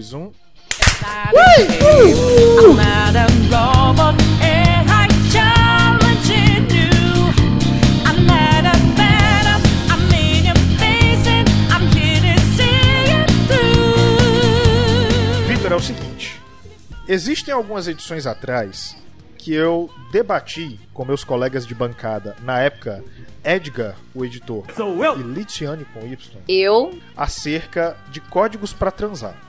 2, 1. I'm not a robot and I challenge you. I'm not a phantom. I'm in your face and I'm here to see it through. Vitor, é o seguinte: existem algumas edições atrás que eu debati com meus colegas de bancada, na época, Edgar, o editor, e Litiane com Y, Eu. acerca de códigos pra transar.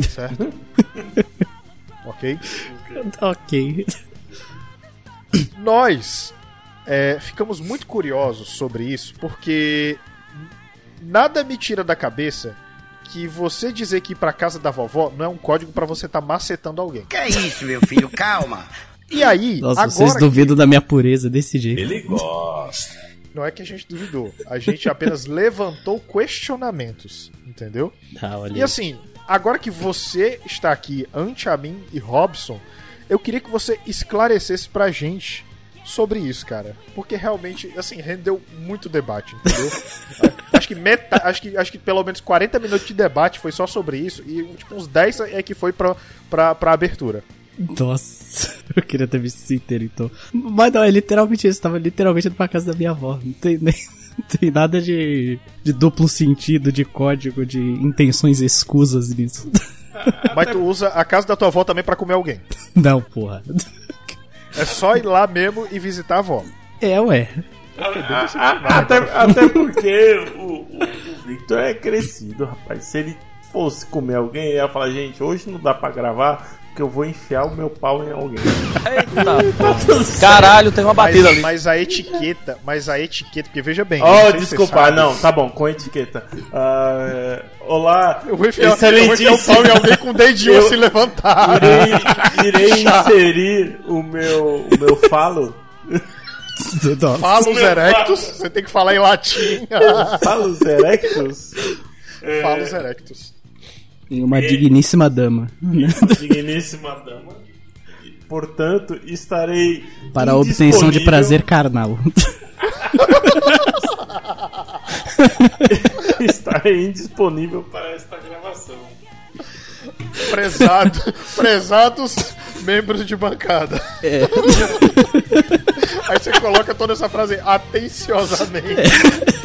Certo? ok? Ok. Nós é, ficamos muito curiosos sobre isso porque nada me tira da cabeça que você dizer que ir pra casa da vovó não é um código pra você estar macetando alguém. Que é isso, meu filho? Calma. E aí, Nossa, agora vocês que- duvidam da minha pureza desse jeito. Ele gosta. não é que a gente duvidou, a gente apenas levantou questionamentos, entendeu? Ah, olha E assim, agora que você está aqui ante a mim e Robson, eu queria que você esclarecesse pra gente sobre isso, cara. Porque realmente, assim, rendeu muito debate, entendeu? acho que meta, acho que acho que pelo menos 40 minutos de debate foi só sobre isso e tipo uns 10 é que foi pra, pra, pra abertura. Nossa, eu queria ter visto isso inteiro, então. Mas não, é literalmente isso. Tava literalmente indo pra casa da minha avó. Não tem nem. Não tem nada de, de duplo sentido, de código, de intenções escusas nisso. Mas tu usa a casa da tua avó também pra comer alguém. Não, porra. É só ir lá mesmo e visitar a avó. É, ué. Até, até porque o, o, o Victor é crescido, rapaz. Se ele fosse comer alguém, ele ia falar, gente, hoje não dá pra gravar, porque eu vou enfiar o meu pau em alguém. Eita, caralho, tem uma batida Mas, ali. mas a etiqueta, mas a etiqueta, porque veja bem. Oh, se desculpa, não, tá bom, com etiqueta. Ah, olá, Eu vou enfiar, eu vou enfiar o pau em alguém com o dedinho Eu- assim levantado. Irei, irei inserir o meu, o meu falo. Falos erectus, você tem que falar em latim. Falos erectus? Falos erectus. Em uma digníssima dama. Digníssima dama. Portanto, estarei. Para a obtenção de prazer carnal. Estarei indisponível para esta gravação. Prezado, prezados membros de bancada. Aí você coloca toda essa frase atenciosamente.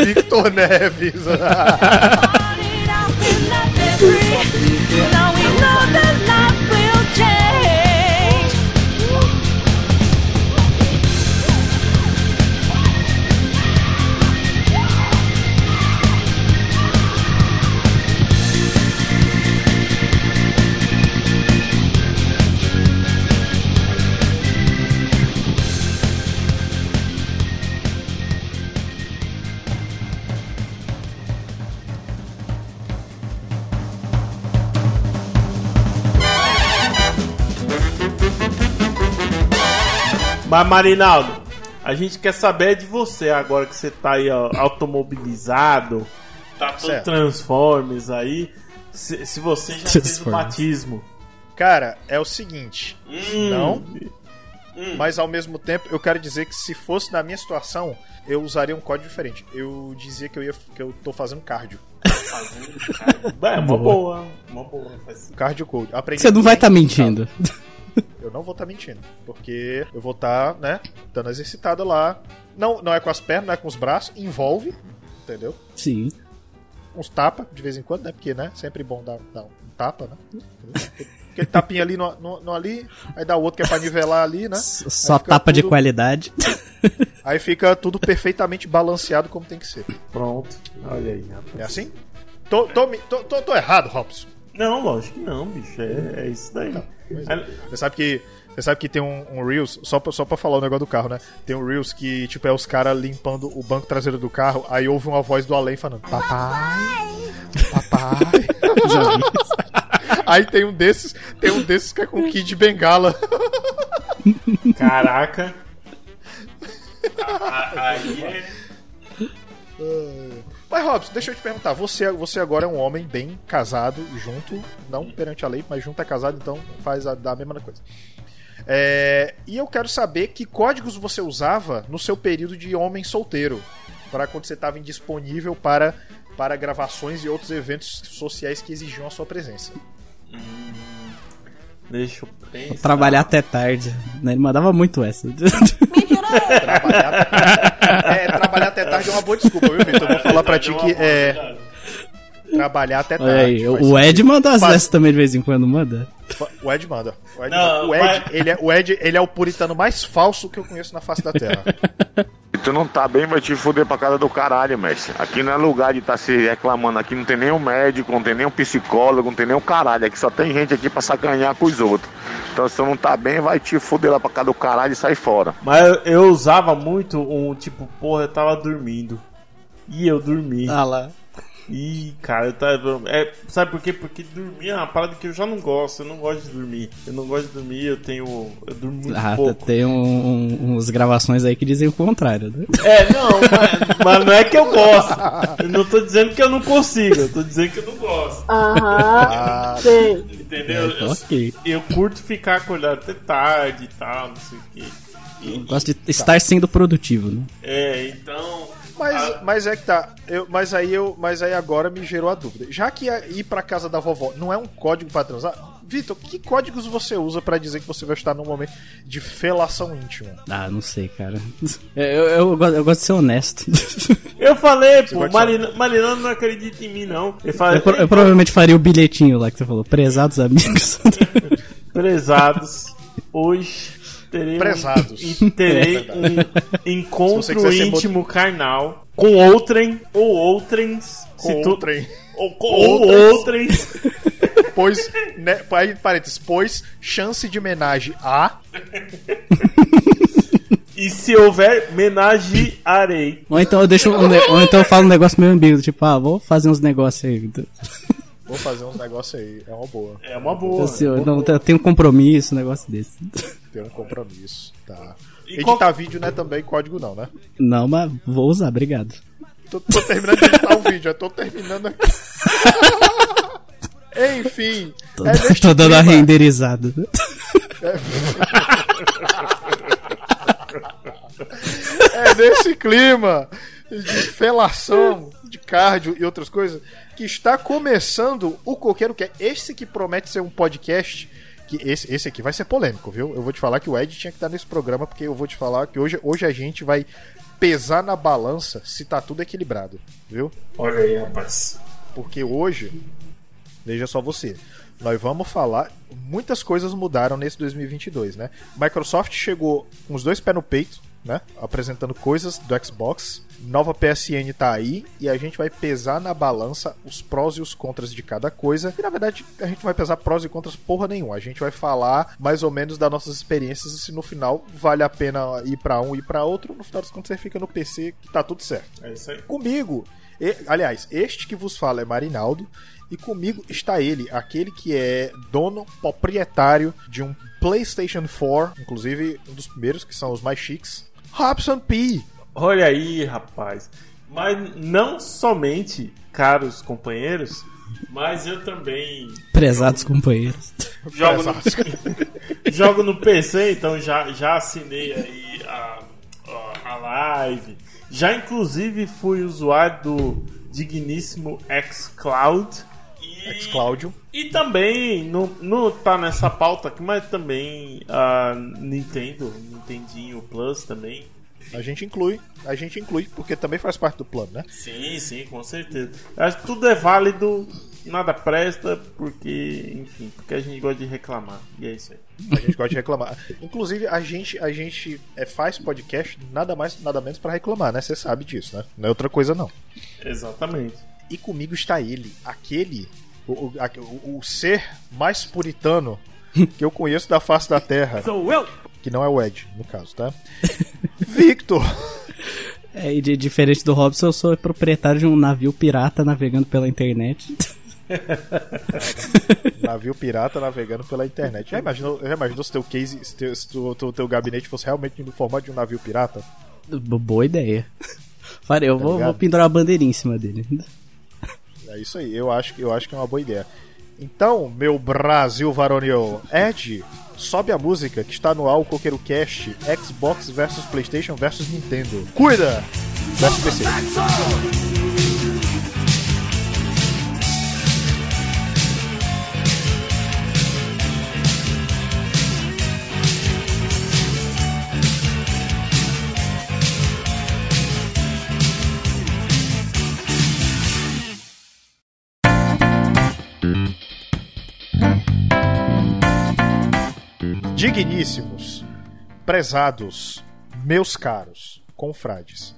Victor Neves. free. Now Mas, Marinaldo, a gente quer saber de você agora que você tá aí ó, automobilizado, tá todo Certo. Transformers aí. Se, se você já fez o batismo. Cara, é o seguinte. Hum. Não. Mas ao mesmo tempo, eu quero dizer que se fosse na minha situação, eu usaria um código diferente. Eu dizia que eu ia que eu tô fazendo cardio. É uma boa. Uma boa. faz- Cardio code. Aprendi Você não vai estar em mentindo. Eu não vou estar mentindo. Porque eu vou estar, né, dando exercitada lá. Não, não é com as pernas, não é com os braços. Envolve, entendeu? Sim. Uns tapa de vez em quando, né? Porque, né? Sempre bom dar, dar um tapa, né? Aquele tapinha ali no, no- no ali, aí dá o outro que é pra nivelar ali, né? Só tapa de tudo- qualidade. Aí fica tudo perfeitamente balanceado como tem que ser. Pronto. Olha aí, rapaz. É assim? Tô, tô, tô, tô, tô errado, Robson. Não, lógico que não, bicho. É, é isso daí. Aí- Você sabe que. Você sabe que tem um, um Reels, só pra, só pra falar o negócio do carro, né? Tem um Reels que, tipo, é os caras limpando o banco traseiro do carro, aí ouve uma voz do além falando: Papai! Papai! Aí tem um desses, tem um desses que é com Kid Bengala. Caraca. Aí é. Mas, Robson, deixa eu te perguntar, você, você agora é um homem bem casado, junto, não perante a lei, mas junto é casado, então faz a, da mesma coisa. É, e eu quero saber que códigos você usava no seu período de homem solteiro, para quando você estava indisponível para, para gravações e outros eventos sociais que exigiam a sua presença. Deixa eu pensar. Trabalhar até tarde. né? Ele mandava muito essa. Trabalhar, é, trabalhar até tarde é uma boa desculpa, viu, Vitor? Eu vou falar pra ti que é. Trabalhar até tarde. Aí, o Ed sentido. manda as dessas também de vez em quando, manda. O Ed manda. O Ed, Não, o Ed, vai- ele, é, o Ed ele é o puritano mais falso que eu conheço na face da Terra. Tu não tá bem, vai te fuder pra casa do caralho, mestre. Aqui não é lugar de estar se reclamando. Aqui não tem nenhum médico, não tem nenhum psicólogo, não tem nenhum caralho. Aqui só tem gente aqui pra sacanhar com os outros. Então se tu não tá bem, vai te fuder lá pra casa do caralho e sai fora. Mas eu, eu usava muito um tipo, porra, eu tava dormindo. E eu dormi. Ah lá. Ih, cara, eu tava. É, sabe por quê? Porque dormir é uma parada que eu já não gosto. Eu não gosto de dormir. Eu não gosto de dormir, eu tenho. Eu durmo muito Ah, pouco. tem um, um, uns gravações aí que dizem o contrário, né? É, não, mas, mas não é que eu gosto. Eu não tô dizendo que eu não consigo, eu tô dizendo que eu não gosto. Ah, Aham, sei. Entendeu? Eu, Ok. eu curto ficar acordado até tarde e tal, não sei o quê. E- Gosto de estar sendo produtivo, né? é, então. Mas, mas é que tá. Eu, mas aí eu, mas aí agora me gerou a dúvida. Já que a- ir pra casa da vovó não é um código pra transar, Vitor, que códigos você usa pra dizer que você vai estar num momento de felação íntima? Ah, não sei, cara. Eu, eu, eu gosto- eu gosto de ser honesto. Eu falei, pô, pode Marina, não acredita em mim, não. Eu falei, Eu, pro- eu provavelmente faria o bilhetinho lá que você falou. Prezados amigos. prezados, hoje terei um- Prezados. e terei É um encontro íntimo carnal com outrem ou outrens. Com tu- outrem. Ou, com, ou Outrens. outrens. Pois, né, aí, parênteses, pois, chance de homenagem a. E se houver, menagearei. ou então eu deixo um ou então eu falo um negócio meio ambíguo, tipo, ah, vou fazer uns negócios aí. Vou fazer uns negócios aí, é uma boa. É uma boa. Assim, eu não, tenho um compromisso, um negócio desse. Ter um compromisso, tá. E Editar qual- vídeo não é também código, não, né? Não, mas vou usar, obrigado. Tô, tô terminando de editar o vídeo, eu tô terminando aqui. Enfim, Tô, é tô dando a clima- renderizada. É nesse clima de felação, de cardio e outras coisas, que está começando o Coqueiro que é esse que promete ser um podcast. Que esse, esse aqui vai ser polêmico, viu? Eu vou te falar que o Ed tinha que estar nesse programa, porque eu vou te falar que hoje, hoje a gente vai pesar na balança se tá tudo equilibrado, viu? Olha aí, rapaz. Porque hoje, veja só você, nós vamos falar. Muitas coisas mudaram nesse 2022, né? Microsoft chegou com os dois pés no peito, né? Apresentando coisas do Xbox. Nova PSN tá aí e a gente vai pesar na balança os prós e os contras de cada coisa. E na verdade, a gente não vai pesar prós e contras porra nenhuma. A gente vai falar mais ou menos das nossas experiências e se no final vale a pena ir pra um e pra outro. No final das contas, você fica no PC que tá tudo certo É isso aí. comigo. e- aliás, este que vos fala é Marinaldo. E comigo está ele, aquele que é dono, proprietário de um PlayStation 4, inclusive um dos primeiros, que são os mais chiques, Robson P. Olha aí, rapaz. Mas não somente, caros companheiros, mas eu também Prezados companheiros. jogo no, jogo no PC, então já, já assinei aí a, a, a live. Já inclusive fui usuário do digníssimo xCloud. E, e também, não, não tá nessa pauta aqui, mas também a Nintendo, Nintendinho Plus também. A gente inclui, a gente inclui, porque também faz parte do plano, né? Sim, sim, com certeza. Acho que tudo é válido, nada presta, porque, enfim, porque a gente gosta de reclamar. E é isso aí. A gente gosta de reclamar. Inclusive, a gente, a gente é, faz podcast nada mais, nada menos pra reclamar, né? Você sabe disso, né? Não é outra coisa, não. Exatamente. E comigo está ele, aquele, o, o, a- o- o ser mais puritano que eu conheço da face da Terra. Sou eu! Que não é o Ed, no caso, tá? Victor! É, e de, diferente do Robson, eu sou proprietário de um navio pirata navegando pela internet. Navio pirata navegando pela internet. Já imaginou, já imaginou se teu case, se teu, se teu, teu, teu gabinete fosse realmente no formato de um navio pirata? Bo- Boa ideia. Farei, eu vou, ligado? vou pendurar uma bandeirinha em cima dele. É isso aí, eu acho, que- eu acho que é uma boa ideia. Então, meu Brasil varonil, Ed, sobe a música que está no ar o Coqueiro Cast, Xbox versus Playstation versus Nintendo. Cuida! Versus PC. Digníssimos, prezados, meus caros, confrades.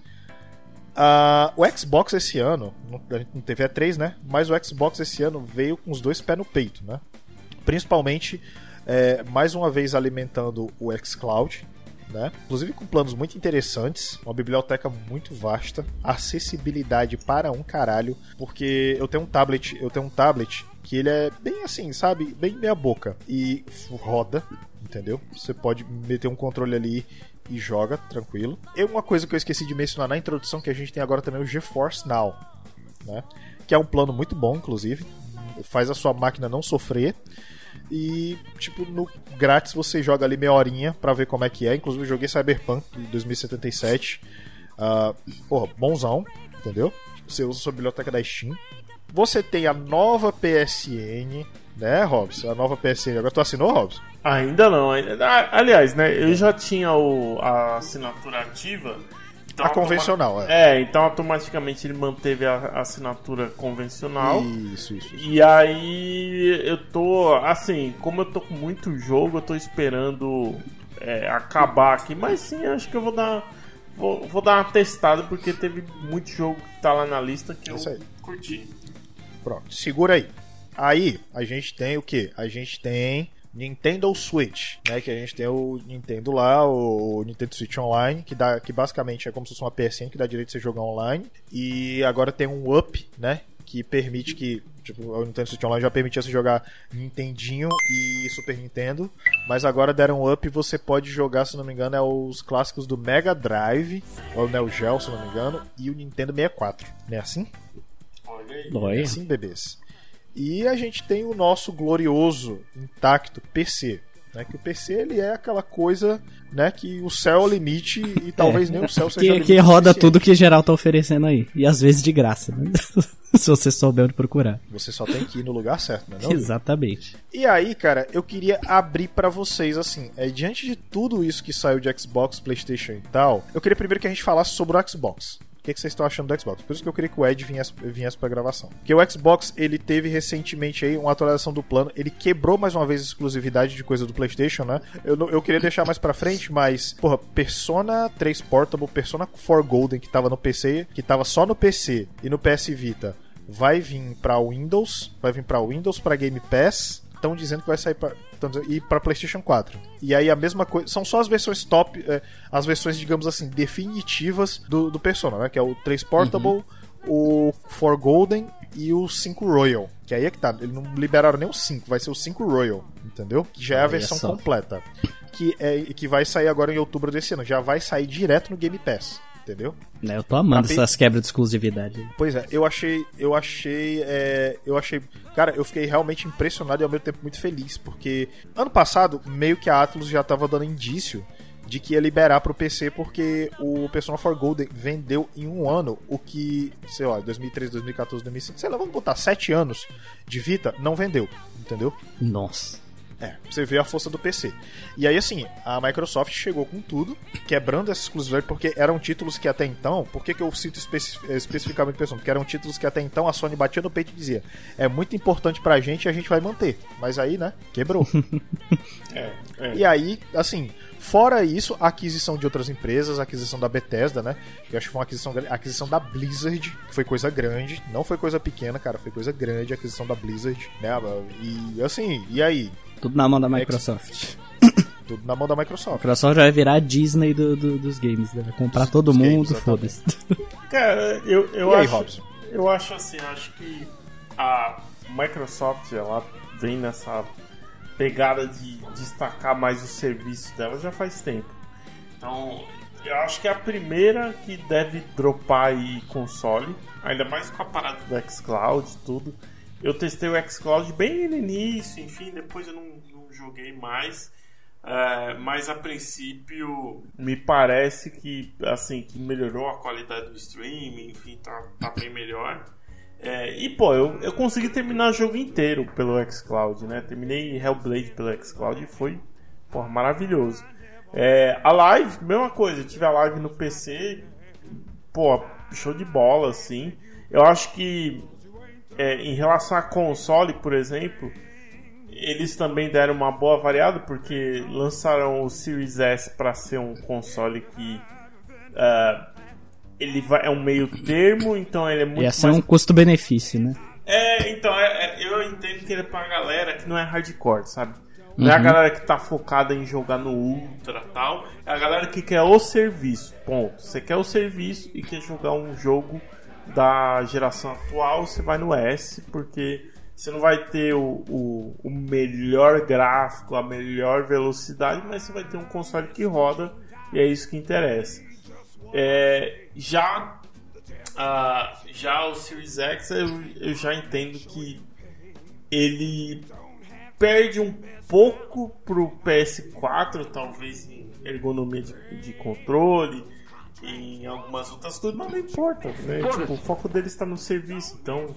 Ah, o Xbox esse ano, a gente não teve E3, né? Mas o Xbox esse ano veio com os dois pés no peito, né? Principalmente, é, mais uma vez alimentando o xCloud, né? Inclusive com planos muito interessantes, uma biblioteca muito vasta, acessibilidade para um caralho, porque eu tenho um tablet, eu tenho um tablet que ele é bem assim, sabe, bem meia boca e roda, entendeu? Você pode meter um controle ali e joga tranquilo. E uma coisa que eu esqueci de mencionar na introdução que a gente tem agora também o GeForce Now, né? Que é um plano muito bom, inclusive, faz a sua máquina não sofrer. E, tipo, no grátis você joga ali meia horinha pra ver como é que é. Inclusive, eu joguei Cyberpunk de 2077. Ah, porra, bonzão, entendeu? Você usa sua biblioteca da Steam. Você tem a nova PSN, né, Robson? A nova PSN. Agora tu assinou, Robson? Ainda não. ah, Aliás, né? Eu já tinha o, a assinatura ativa. então A automa- convencional, é. É, então automaticamente ele manteve a a assinatura convencional. Isso, isso, isso. E aí eu tô, assim, como eu tô com muito jogo, eu tô esperando é, acabar aqui. Mas sim, acho que eu vou dar. Vou, vou dar uma testada porque teve muito jogo que tá lá na lista que eu Isso aí. curti. Pronto, segura aí. Aí, a gente tem o que? A gente tem Nintendo Switch, né? Que a gente tem o Nintendo lá, o Nintendo Switch Online, que, dá, que basicamente é como se fosse uma PSN que dá direito de você jogar online. E agora tem um Up, né? Que permite que. Tipo, o Nintendo Switch Online já permitia você jogar Nintendinho e Super Nintendo. Mas agora deram um up e você pode jogar, se não me engano, é os clássicos do Mega Drive, ou o Neo Geo, se não me engano, e o Nintendo 64. Não é assim? Olha. Sim, bebês. E a gente tem o nosso glorioso, intacto PC. Né, que o PC ele é aquela coisa né, que o céu é o limite e talvez nem o céu seja o Que, limite que roda tudo que geral tá oferecendo aí. E às vezes de graça, né? Se você souber onde procurar. Você só tem que ir no lugar certo, né? Não? Exatamente. E aí, cara, eu queria abrir pra vocês assim, é, diante de tudo isso que saiu de Xbox, PlayStation e tal, eu queria primeiro que a gente falasse sobre o Xbox. O que, vocês estão achando do Xbox? Por isso que eu queria que o Ed viesse, viesse pra gravação. Porque o Xbox, ele teve recentemente aí uma atualização do plano, ele quebrou mais uma vez a exclusividade de coisa do PlayStation, né? Eu, eu queria deixar mais pra frente, mas, porra, Persona 3 Portable, Persona 4 Golden, que tava no PC, que tava só no PC e no PS Vita, vai vir pra Windows, vai vir pra Windows, pra Game Pass, estão dizendo que vai sair pra, dizendo- e para PlayStation 4. E aí a mesma coisa, são só as versões top, é, as versões digamos assim definitivas do, do Persona, né? Que é o 3 Portable, o 4 Golden e o 5 Royal. Que aí é que tá, eles não liberaram nem o 5, vai ser o 5 Royal, entendeu? Que já é a Olha versão só. completa. Que, é, que vai sair agora em outubro desse ano, já vai sair direto no Game Pass, entendeu? Né, eu tô amando Tá essas quebras de exclusividade. Pois é, eu achei, eu achei, é, eu achei, cara, eu fiquei realmente impressionado e ao mesmo tempo muito feliz, porque ano passado meio que a Atlus já tava dando indício de que ia liberar pro PC porque o Persona 4 Golden vendeu em um ano o que, sei lá, 2013, 2014, 2015, sei lá, vamos botar 7 anos de Vita, não vendeu, entendeu? Nossa. É, pra você ver a força do PC. E aí, assim, a Microsoft chegou com tudo, quebrando essa exclusividade, porque eram títulos que até então. Por que, que eu cito especi- especificamente Persona? Porque eram títulos que até então a Sony batia no peito e dizia: é muito importante pra gente e a gente vai manter. Mas aí, né, quebrou. É, é. E aí, assim, fora isso, a aquisição de outras empresas, a aquisição da Bethesda, né? Que eu acho que foi uma aquisição grande. A aquisição da Blizzard, que foi coisa grande. Não foi coisa pequena, cara, foi coisa grande a aquisição da Blizzard, né? E assim, e aí? Tudo na mão da Microsoft. Tudo na mão da Microsoft. A Microsoft vai virar a Disney do- do- dos games. né? Vai comprar todo dos mundo, foda-se. Cara, eu, eu E aí, acho. Robson? Eu acho assim, acho que a Microsoft ela vem nessa pegada de destacar mais o serviço dela já faz tempo. Então, eu acho que é a primeira que deve dropar aí console, ainda mais com a parada do xCloud e tudo. Eu testei o xCloud bem no início, enfim, depois eu não, não joguei mais. É, mas a princípio me parece que assim que melhorou a qualidade do streaming, enfim, tá, tá bem melhor. É, e pô, eu, eu consegui terminar o jogo inteiro pelo xCloud, né? Terminei Hellblade pelo xCloud e foi porra, maravilhoso. É, a live, mesma coisa, eu tive a live no PC, pô, show de bola, assim. Eu acho que é, em relação a console, por exemplo, eles também deram uma boa variada porque lançaram o Series S para ser um console que ah, ele vai, é um meio termo, então ele é muito Ia ser mais um custo-benefício, né? É, então, é- é- eu entendo que ele é pra galera que não é hardcore, sabe? Não é a Uhum. galera que tá focada em jogar no Ultra tal. É a galera que quer o serviço. Ponto. Você quer o serviço e quer jogar um jogo da geração atual, você vai no S, porque você não vai ter o, o, o melhor gráfico, a melhor velocidade, mas você vai ter um console que roda e é isso que interessa. É, já ah, já o Series X eu, eu já entendo que ele perde um pouco pro PS4, talvez em ergonomia de, de controle, em algumas outras coisas, mas não importa, né? Tipo, o foco deles está no serviço, então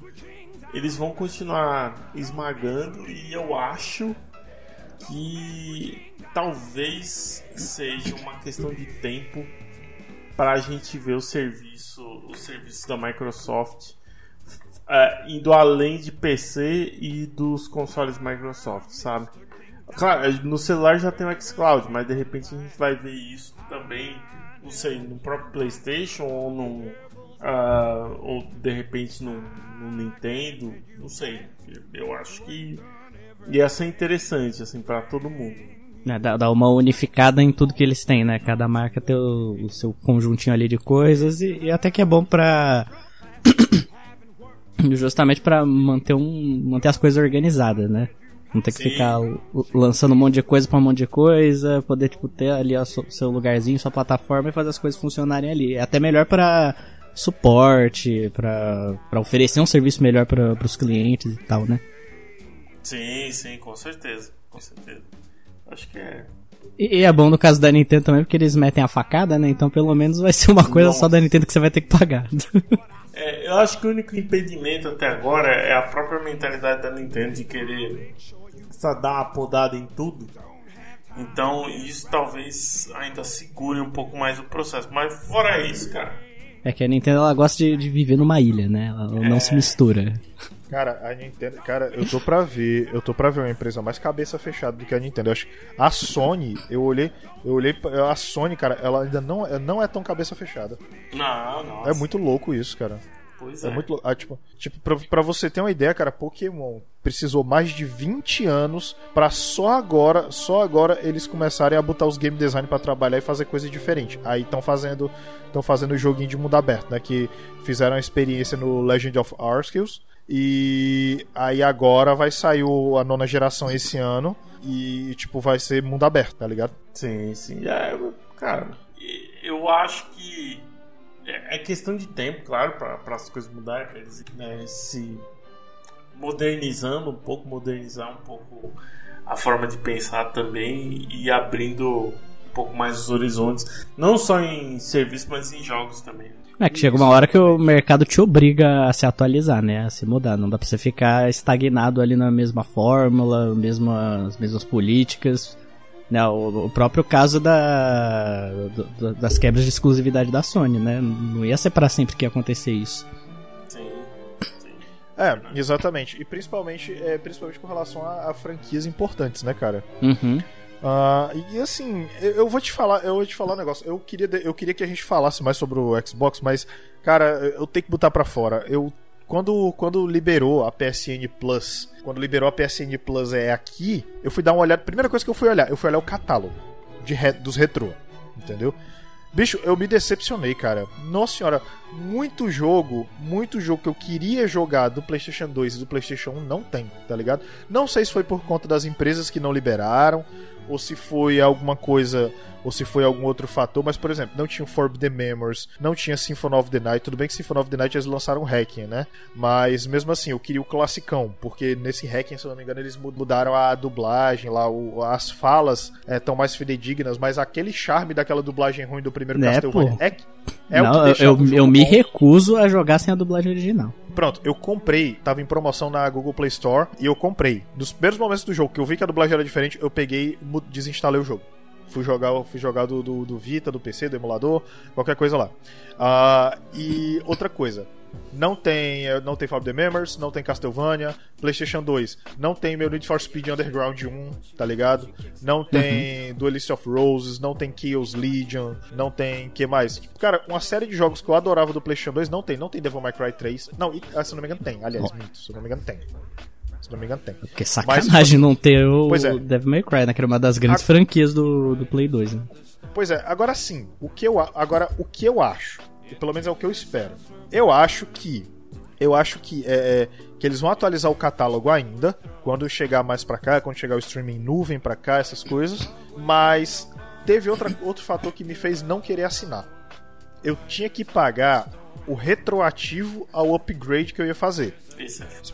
eles vão continuar esmagando e eu acho que talvez seja uma questão de tempo para a gente ver o serviço, o serviço da Microsoft é, indo além de PC e dos consoles Microsoft, sabe? Claro, no celular já tem o xCloud, mas de repente a gente vai ver isso também, não sei, no próprio PlayStation ou no ah, ou de repente no, no Nintendo, não sei. Eu acho que ia ser interessante assim para todo mundo. É, Dá, dá uma unificada em tudo que eles têm, né? Cada marca tem o, o seu conjuntinho ali de coisas e, e até que é bom pra. Justamente pra manter, um, manter as coisas organizadas, né? Não ter que Sim. ficar lançando um monte de coisa pra um monte de coisa, poder, tipo, ter ali o seu- lugarzinho, sua plataforma e fazer as coisas funcionarem ali. É até melhor pra suporte, pra, pra oferecer um serviço melhor para pros clientes e tal, né? Sim, sim, com certeza, com certeza. Acho que é. E, e é bom no caso da Nintendo também, porque eles metem a facada, né? Então pelo menos vai ser uma coisa só da Nintendo que você vai ter que pagar. É, eu acho que o único impedimento até agora é a própria mentalidade da Nintendo de querer só dar uma podada em tudo. Então isso talvez ainda segure um pouco mais o processo. Mas fora isso, cara. é que a Nintendo ela gosta de, de viver numa ilha, né? Ela não se mistura. Cara, a Nintendo. Cara, eu tô pra ver. Eu tô pra ver uma empresa mais cabeça fechada do que a Nintendo. Eu acho a Sony, eu olhei. Eu olhei. pra- A Sony, cara, ela ainda não, não é tão cabeça fechada. Não, não. É muito louco isso, cara. Pois É é. muito louco. Ah, tipo, tipo pra, pra você ter uma ideia, cara, Pokémon precisou mais de 20 anos pra só agora, só agora eles começarem a botar os game design pra trabalhar e fazer coisa diferente. Aí estão fazendo, estão fazendo o joguinho de mundo aberto, né, que fizeram a experiência no Legend of Arceus e aí agora vai sair o- a nona geração esse ano e tipo vai ser mundo aberto, tá ligado? Sim, sim. É, eu- cara, eu acho que é é questão de tempo, claro, para as coisas mudarem, para eles né, se modernizando um pouco, modernizar um pouco a forma de pensar também e abrindo um pouco mais os horizontes, não só em serviço, mas em jogos também. É que chega uma hora que o mercado te obriga a se atualizar, né? A se mudar. Não dá pra você ficar estagnado ali na mesma fórmula, mesma, as mesmas políticas. Né? O, o próprio caso da, do- do- das quebras de exclusividade da Sony, né? Não ia ser pra sempre que ia acontecer isso. Sim. É, exatamente. E principalmente, é, principalmente com relação a, a franquias importantes, né, cara? Uhum. Ah, e assim, eu, eu vou te falar, eu vou te falar um negócio. Eu queria, eu queria que a gente falasse mais sobre o Xbox, mas, cara, eu tenho que botar pra fora. Eu quando, quando liberou a PSN Plus, quando liberou a PSN Plus é aqui, eu fui dar uma olhada. Primeira coisa que eu fui olhar, eu fui olhar o catálogo de re- dos retrô, entendeu? Bicho, eu me decepcionei, cara. Nossa senhora, muito jogo, muito jogo que eu queria jogar do PlayStation 2 e do PlayStation 1 não tem, tá ligado? Não sei se foi por conta das empresas que não liberaram, ou se foi alguma coisa, ou se foi algum outro fator, mas por exemplo, não tinha o Forbidden Memories, não tinha Symphony of the Night, tudo bem que Symphony of the Night eles lançaram o Hacking, né? Mas mesmo assim, eu queria o classicão, porque nesse Hacking, se eu não me engano, eles mu- mudaram a dublagem lá, o- as falas estão mais fidedignas, mas aquele charme daquela dublagem ruim do primeiro Né, Castlevania é, é o não, que eu, eu, o eu me recuso a jogar sem a dublagem original. Pronto, eu comprei, tava em promoção na Google Play Store e eu comprei. Nos primeiros momentos do jogo que eu vi que a dublagem era diferente, eu peguei desinstalei o jogo. Fui jogar, fui jogar do, do, do Vita, do PC, do emulador, qualquer coisa lá. Ah, e outra coisa, não tem, eh, não tem Fab the Members, não tem Castlevania, PlayStation 2, não tem meu Need for Speed Underground 1, tá ligado? Não tem Duelist of Roses, não tem Chaos Legion, não tem que mais? Cara, uma série de jogos que eu adorava do PlayStation 2 não tem, não tem Devil May Cry 3. Não, e, ah, se eu não me engano tem. Aliás, minto, se eu não me engano tem. Se eu não me engano tem. Porque sacanagem não ter o Pois é. Devil May Cry, né? Que era uma das grandes A- franquias do, do Play 2, né? Pois é, agora sim, o que eu agora o que eu acho, pelo menos é o que eu espero. Eu acho que eu acho que é, é, que eles vão atualizar o catálogo ainda quando chegar mais pra cá, quando chegar o streaming nuvem pra cá, essas coisas, mas teve outra, outro fator que me fez não querer assinar. Eu tinha que pagar o retroativo ao upgrade que eu ia fazer. É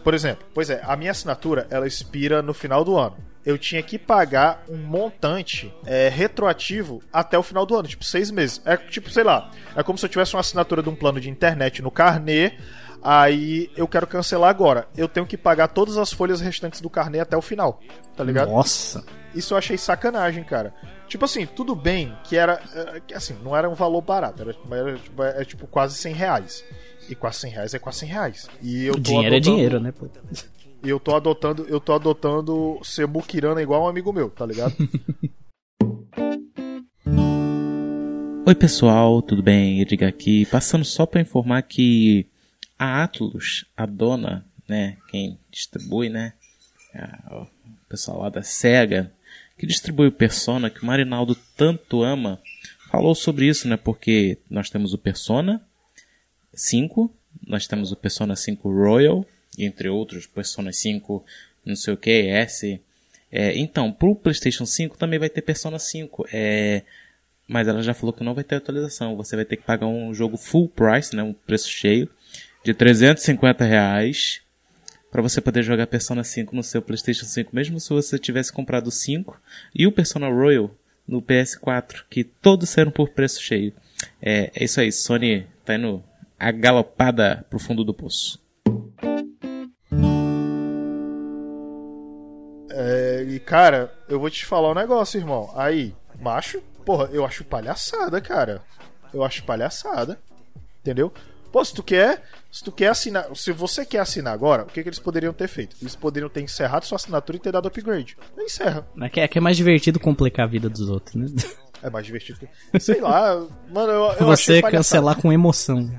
Por exemplo, pois é, a minha assinatura ela expira no final do ano. Eu tinha que pagar um montante é, retroativo até o final do ano, tipo seis meses. É tipo, sei lá, é como se eu tivesse uma assinatura de um plano de internet no carnê. Aí eu quero cancelar agora. Eu tenho que pagar todas as folhas restantes do carnê até o final, tá ligado? Nossa. Isso eu achei sacanagem, cara. Tipo assim, tudo bem que era. é, que, Assim, não era um valor barato, era, era, tipo, é, tipo quase 100 reais. E quase 100 reais é quase 100 reais. E eu Dinheiro é adotando- dinheiro, né, pô? E eu tô adotando, eu tô adotando ser muquirana igual um amigo meu, tá ligado? Oi pessoal, tudo bem? Edgar aqui, passando só para informar que a Atlus, a dona, né, quem distribui, né, a- o pessoal lá da Sega, que distribui o Persona, que o Marinaldo tanto ama, falou sobre isso, né, porque nós temos o Persona 5, nós temos o Persona 5 Royal, entre outros, Persona 5 não sei o que, S. É, então, pro PlayStation 5 também vai ter Persona 5. É, mas ela já falou que não vai ter atualização. Você vai ter que pagar um jogo full price, né, um preço cheio, de 350 reais para você poder jogar Persona 5 no seu PlayStation 5, mesmo se você tivesse comprado o 5 e o Persona Royal no PS4, que todos saíram por preço cheio. É, é isso aí, Sony tá indo a galopada pro fundo do poço. E cara, eu vou te falar um negócio, irmão. Aí, macho, porra, eu acho palhaçada, cara. Eu acho palhaçada. Entendeu? Pô, se tu quer, se tu quer assinar, se você quer assinar agora, o que, que eles poderiam ter feito? Eles poderiam ter encerrado sua assinatura e ter dado upgrade. Encerra. É que, é que é mais divertido complicar a vida dos outros, né? É mais divertido. Sei lá, mano, eu, eu Você cancelar com emoção.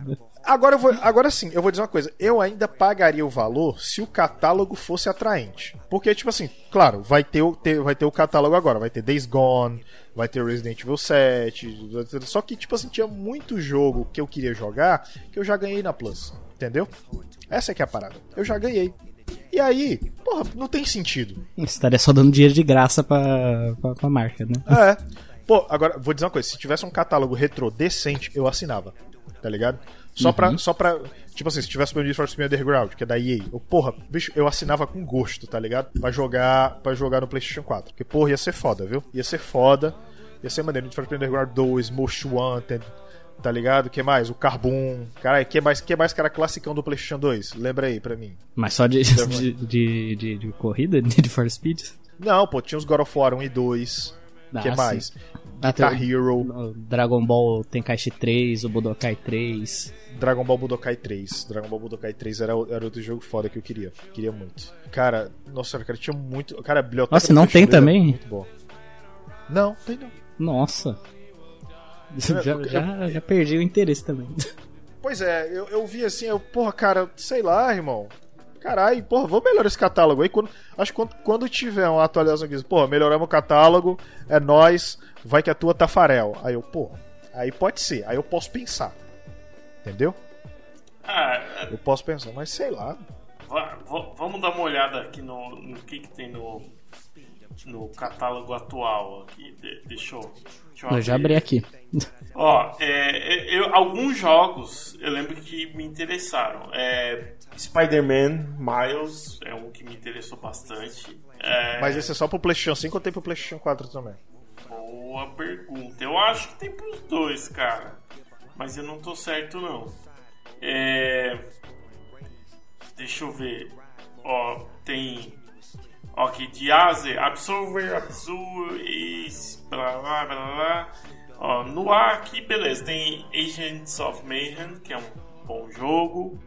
Agora, eu vou, agora sim, eu vou dizer uma coisa. Eu ainda pagaria o valor se o catálogo fosse atraente. Porque, tipo assim, claro, vai ter, o, ter- vai ter o catálogo agora. Vai ter Days Gone, vai ter Resident Evil 7. vai ter- Só que, tipo assim, tinha muito jogo que eu queria jogar que eu já ganhei na Plus. Entendeu? Essa é que é a parada. Eu já ganhei. E aí, porra, não tem sentido. Estaria só dando dinheiro de graça pra, pra, pra marca, né? É. Pô, agora, vou dizer uma coisa: se tivesse um catálogo retrô decente, eu assinava. Tá ligado? Só pra. Só pra tipo assim, se tivesse meu Need for Speed Underground, que é da EA, eu, porra, bicho, eu assinava com gosto, tá ligado? Pra jogar, pra jogar no PlayStation 4. Porque, porra, ia ser foda, viu? Ia ser foda. Ia ser maneiro. Need for Speed Underground 2, Most Wanted. Tá ligado? que mais? O Carbon. Caralho, que mais, que mais cara classicão do PlayStation 2? Lembra aí pra mim. Mas só de, de, de, de, de corrida, de For Speed? Não, pô, tinha os God of War 1 e 2. Ah, que sim. mais? Ah, Guitar Hero. Dragon Ball Tenkaichi 3, o Budokai 3. Dragon Ball Budokai 3. Dragon Ball Budokai 3 era, era outro jogo foda que eu queria. Queria muito. Cara, nossa, cara, tinha muito. Cara, a biblioteca. Nossa, não tem também? Muito boa. Não, tem não. Nossa. Já, eu- já, já perdi o interesse também. Pois é, eu, eu vi assim, eu, porra, cara, sei lá, irmão. Caralho, porra, vamos melhorar esse catálogo aí. Quando, acho que quando, quando tiver uma atualização aqui, porra, melhoramos o catálogo, é nóis, vai que a tua Tafarel. Aí eu, porra, aí pode ser, aí eu posso pensar. Entendeu? Ah, Eu posso pensar, mas sei lá. va- va- vamos dar uma olhada aqui no, no que, que tem no, no catálogo atual aqui. De- deixa eu. Deixa Eu já abri aqui. Ó, é, é, eu- alguns jogos eu lembro que me interessaram. É, Spider-Man Miles é um que me interessou bastante. É, Mas esse é só pro PlayStation 5 ou tem pro PlayStation 4 também? Boa pergunta. Eu acho que tem pros dois, cara. Mas eu não tô certo, não. É... Deixa eu ver. Ó, tem. Ó, aqui, Diaze, Absolver, Absur e. blá blá blá blá. Ó, no ar aqui, beleza. Tem Agents of Mayhem, que é um bom jogo.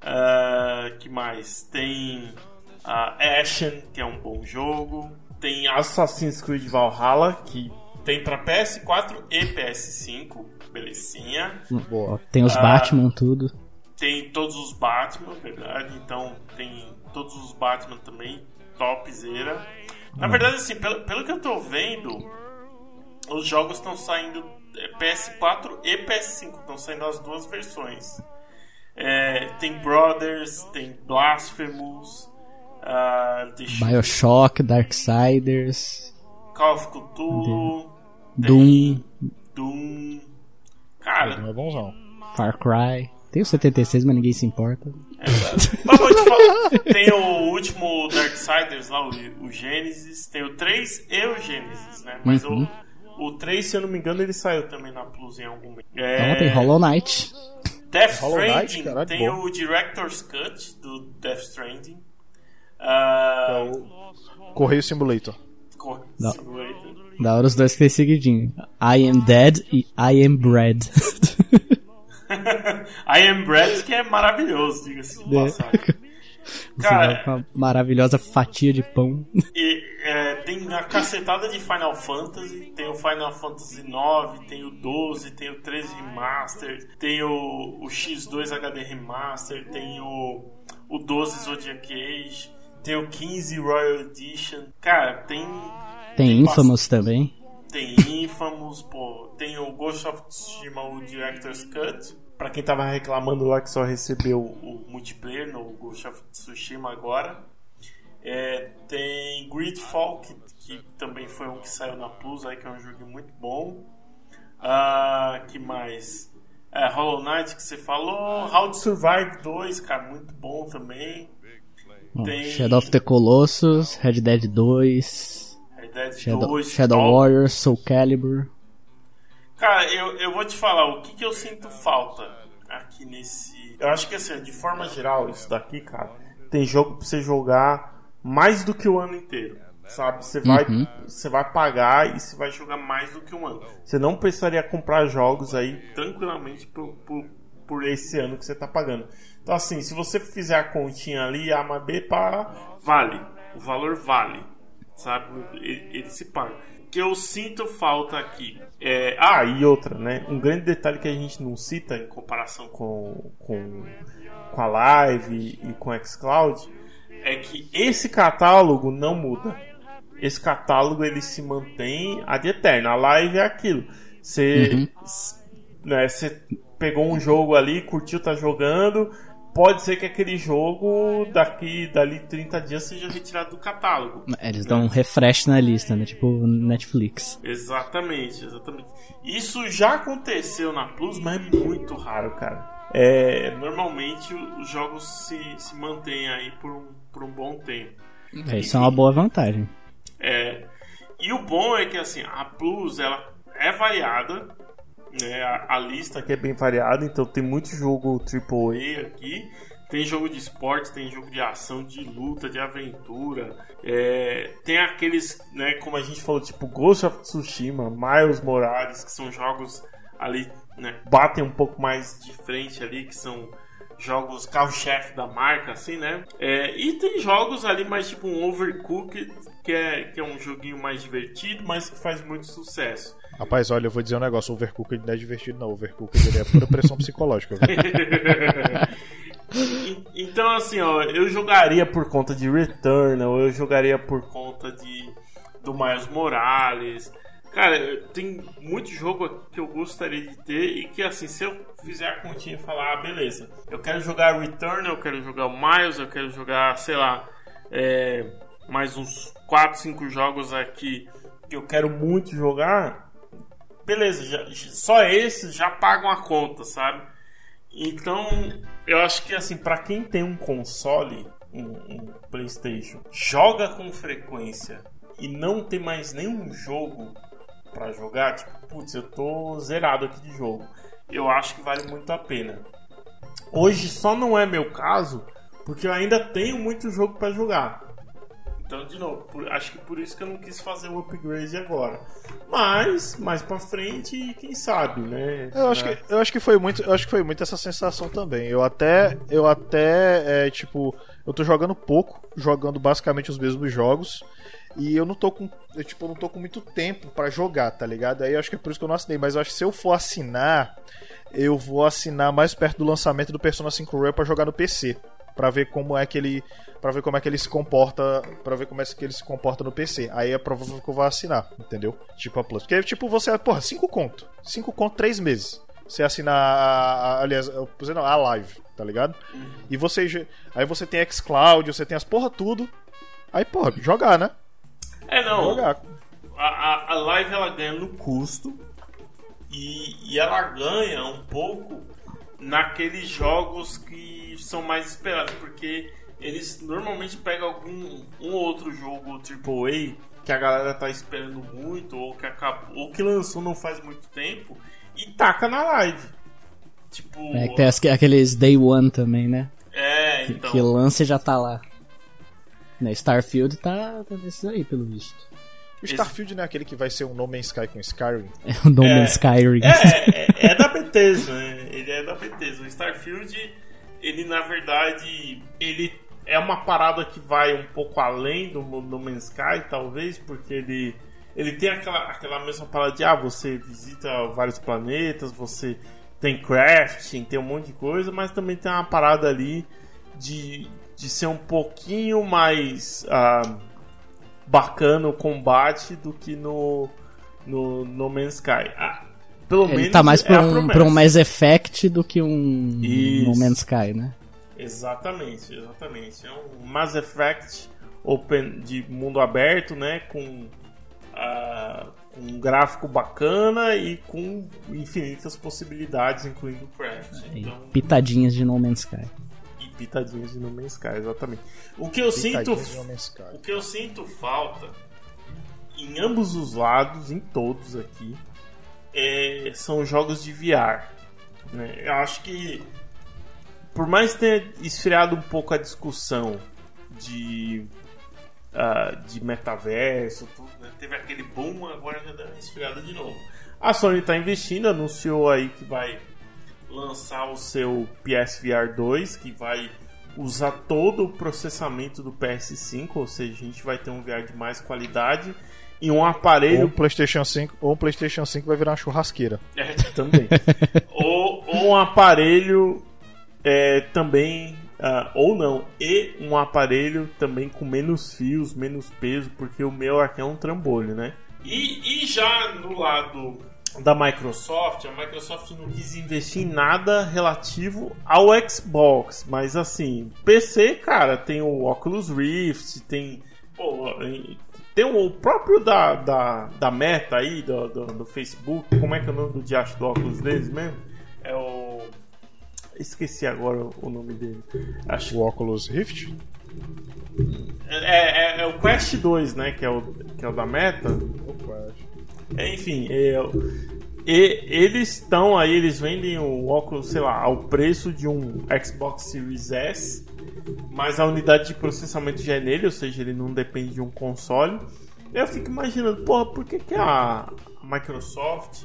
Ah, que mais? Tem a Ashen, que é um bom jogo. Tem Assassin's Creed Valhalla, que tem pra PS4 e PS5. Belezinha. Boa. Tem os Ah. Batman, tudo. Tem todos os Batman, verdade? Então tem todos os Batman também, topzera. Na verdade, assim, pelo, pelo que eu tô vendo, os jogos estão saindo é, PS4 e PS5, estão saindo as duas versões. É, tem Brothers, tem Blasphemous, ver, Bioshock, Darksiders, Call of Cthulhu, Doom, Doom. Cara, Não é bonzão. Far Cry. Tem o 76, mas ninguém se importa. Mas vou te falar, tem o último Darksiders lá, o, o Genesis, tem o 3 e o Genesis, né? Mas Uhum. o, o 3, se eu não me engano, ele saiu também na Plus em algum momento. Então É, tem Hollow Knight. Death Hollow Knight, Stranding, caralho, tem bom. o Director's Cut do Death Stranding. Ah, Correio Simulator. Corre- Não. Simulator. Da hora os dois que tem seguidinho. I am dead e I am bread. I Am Bread, que é maravilhoso, diga-se de É. passagem. Cara, uma maravilhosa fatia de pão. E, é, tem a cacetada de Final Fantasy, tem o Final Fantasy IX, tem o 12, tem o 13 Remaster, tem o, o X2 HD Remaster, tem o, o 12 Zodiac Age, tem o 15 Royal Edition. Cara, tem, Tem Infamous também. Tem Infamous, pô, tem o Ghost of Tsushima, o Director's Cut. Pra quem tava reclamando lá que só recebeu o multiplayer no Ghost of Tsushima agora. É, tem Gridfall, que, que também foi um que saiu na Plus, aí, que é um jogo muito bom. Ah, que mais? É, Hollow Knight, que você falou. How to Survive 2, cara, muito bom também. Ó, Tem- Shadow of the Colossus, Red Dead 2, Red Dead Shadow, 2, Shadow All- Warriors, Soul Calibur. Cara, eu, eu vou te falar o que, que eu sinto falta aqui nesse. Eu acho que assim, de forma geral, isso daqui, cara, tem jogo pra você jogar mais do que o ano inteiro. Sabe? Você vai, Uhum. você vai pagar e você vai jogar mais do que um ano. Você não precisaria comprar jogos aí tranquilamente por, por, por esse ano que você tá pagando. Então, assim, se você fizer a continha ali, A mais B, pá, vale. O valor vale. Sabe? Ele, ele se paga. O que eu sinto falta aqui é. Ah, e outra, né? Um grande detalhe que a gente não cita em comparação com, com, com a Live e com o Xcloud é que esse catálogo não muda. Esse catálogo ele se mantém ad eterno. A Live é aquilo. Você s- né, você pegou um jogo ali, curtiu, tá jogando. Pode ser que aquele jogo daqui dali 30 dias seja retirado do catálogo. Eles dão um refresh na lista, né? Tipo Netflix. Exatamente, exatamente. Isso já aconteceu na Plus, mas é muito raro, cara. É, normalmente os jogos se, se mantêm aí por um, por um bom tempo. É, Isso é uma boa vantagem. É, e o bom é que assim, a Plus ela é variada, né? A, a lista aqui é bem variada, então tem muito jogo AAA aqui. Tem jogo de esporte, tem jogo de ação, de luta, de aventura. É, tem aqueles, né, como a gente falou, tipo Ghost of Tsushima, Miles Morales, que são jogos ali, né, batem um pouco mais de frente ali, que são jogos carro-chefe da marca, assim, né? É, e tem jogos ali mais tipo um Overcooked, que é, que é um joguinho mais divertido, mas que faz muito sucesso. Rapaz, olha, eu vou dizer um negócio: Overcooked não é divertido, não. Overcooked ele é pura pressão psicológica. Então, assim, ó, eu jogaria por conta de Returnal, eu jogaria por conta de do Miles Morales. Cara, tem muito jogo aqui que eu gostaria de ter e que, assim, se eu fizer a continha e falar, ah, beleza, eu quero jogar Returnal, eu quero jogar o Miles, eu quero jogar, sei lá, é, mais uns 4, 5 jogos aqui que eu quero muito jogar, beleza, já- só esses já pagam a conta, sabe? Então, eu acho que assim, para quem tem um console, um, um PlayStation, joga com frequência e não tem mais nenhum jogo pra jogar, tipo, putz, eu tô zerado aqui de jogo. Eu acho que vale muito a pena. Hoje só não é meu caso, porque eu ainda tenho muito jogo pra jogar. Então, de novo, por- acho que por isso que eu não quis fazer o upgrade agora. Mas, mais pra frente, quem sabe, né? Eu acho, que, eu acho que foi muito, eu acho que foi muito essa sensação também. Eu até, eu até, é, tipo, eu tô jogando pouco, jogando basicamente os mesmos jogos. E eu não tô com, eu, tipo, não tô com muito tempo pra jogar, tá ligado? Aí eu acho que é por isso que eu não assinei, mas eu acho que se eu for assinar, eu vou assinar mais perto do lançamento do Persona 5 Royal pra jogar no PC, Pra ver como é que ele, para ver como é que ele se comporta, para ver como é que ele se comporta no PC. Aí é provável que eu vou assinar, entendeu? Tipo a Plus. Porque tipo você, porra, 5 conto. 5 conto 3 meses. Você assinar, a, a, aliás, eu não, a live, tá ligado? E você aí você tem xCloud, você tem as porra tudo. Aí, porra, jogar, né? É, não. Jogar. A, a, a live ela ganha no custo e, e ela ganha um pouco naqueles jogos que são mais esperados, porque eles normalmente pegam algum um outro jogo AAA que a galera tá esperando muito ou que acabou, ou que lançou não faz muito tempo e taca na live. Tipo, É, que tem as- aqueles Day One também, né? é, Que- então. Que lança e já tá lá. Né, Starfield tá, tá desses aí, pelo visto. O Starfield não é aquele que vai ser um No Man's Sky com Skyrim. É o No É. Man's Skyrim. É, é, é da Bethesda, né? Ele é da Bethesda. O Starfield, ele na verdade, ele é uma parada que vai um pouco além do No Man's Sky, talvez, porque ele ele tem aquela, aquela mesma parada de ah, você visita vários planetas, você tem crafting, tem um monte de coisa, mas também tem uma parada ali de, de ser um pouquinho mais ah, bacana o combate do que no, no No Man's Sky. Ah, pelo Ele menos tá mais é pra a um, pra um Mass Effect do que um Isso. No Man's Sky, né? Exatamente, exatamente. É um Mass Effect open de mundo aberto, né? Com, ah, com um gráfico bacana e com infinitas possibilidades, incluindo craft. E Então, pitadinhas de No Man's Sky. e pitadinhas de No Man's Sky, exatamente. O que eu sinto Pitadinhas o que eu sinto falta em ambos os lados, em todos aqui, é- são jogos de VR. né? Eu acho que, por mais ter esfriado um pouco a discussão de, ah, de metaverso, tudo, né? teve aquele boom, agora já deu uma esfriada de novo. A Sony está investindo, anunciou aí que vai lançar o seu PSVR 2, que vai usar todo o processamento do PS5, ou seja, a gente vai ter um VR de mais qualidade e um Ou aparelho um PlayStation 5, ou um PlayStation 5 vai virar uma churrasqueira. é, também. ou, ou um aparelho é, também. ah, ou não. E um aparelho também com menos fios, menos peso, porque o meu aqui é um trambolho, né? E, e já no lado da Microsoft, a Microsoft não quis investir em nada relativo ao Xbox, mas assim, PC, cara, tem o Oculus Rift, tem pô, tem o próprio da, da, da Meta aí, do, do, do Facebook, como é que é o nome do diacho do óculos deles mesmo? É o. Esqueci agora o- o nome dele. Acho O Oculus Rift? é, é, é o Quest 2, né? Que é o, que é o da Meta. É, Enfim, é, e, eles estão aí, eles vendem o óculos, sei lá, ao preço de um Xbox Series S, mas a unidade de processamento já é nele, ou seja, ele não depende de um console. Eu fico imaginando, porra, por que, que a Microsoft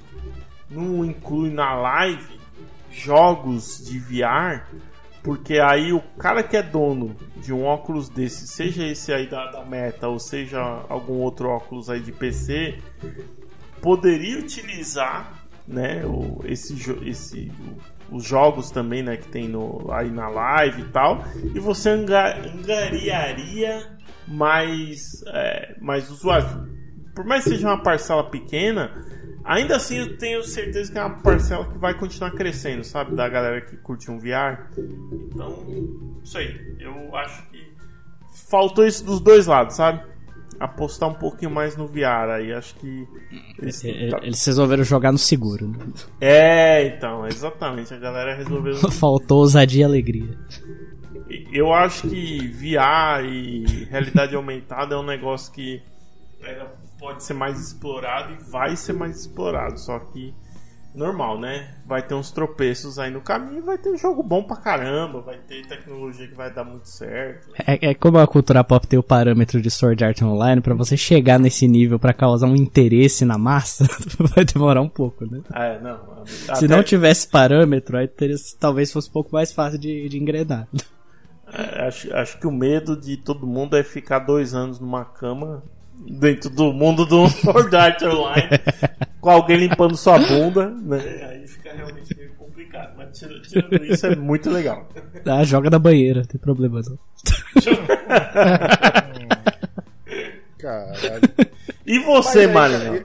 não inclui na live jogos de VR? Porque aí o cara que é dono de um óculos desse, seja esse aí da, da Meta ou seja algum outro óculos aí de PC, poderia utilizar né, o, esse, esse, os jogos também né, que tem no, aí na live e tal, e você anga- angariaria mais, é, mais usuários. Por mais que seja uma parcela pequena, ainda assim eu tenho certeza que é uma parcela que vai continuar crescendo, sabe? Da galera que curte um VR. Então, isso aí. Eu acho que faltou isso dos dois lados, sabe? Apostar um pouquinho mais no VR aí. Acho que. eles- E- Eles resolveram jogar no seguro. né? É, então, exatamente. A galera resolveu. Faltou ousadia e alegria. Eu acho que VR e realidade aumentada é um negócio que é, pode ser mais explorado e vai ser mais explorado. Só que normal, né? Vai ter uns tropeços aí no caminho, vai ter jogo bom pra caramba, vai ter tecnologia que vai dar muito certo. É, é como a cultura pop tem o parâmetro de Sword Art Online, pra você chegar nesse nível pra causar um interesse na massa, vai demorar um pouco, né? É, não. Se até- não tivesse parâmetro, aí teria- talvez fosse um pouco mais fácil de, de engrenar. é, acho, acho que o medo de todo mundo é ficar dois anos numa cama dentro do mundo do Sword Art Online com alguém limpando sua bunda, né? Aí fica realmente meio complicado. Mas tirando, tirando isso, é muito legal. Ah, joga na banheira, não tem problema não. Caralho. E você, Marina?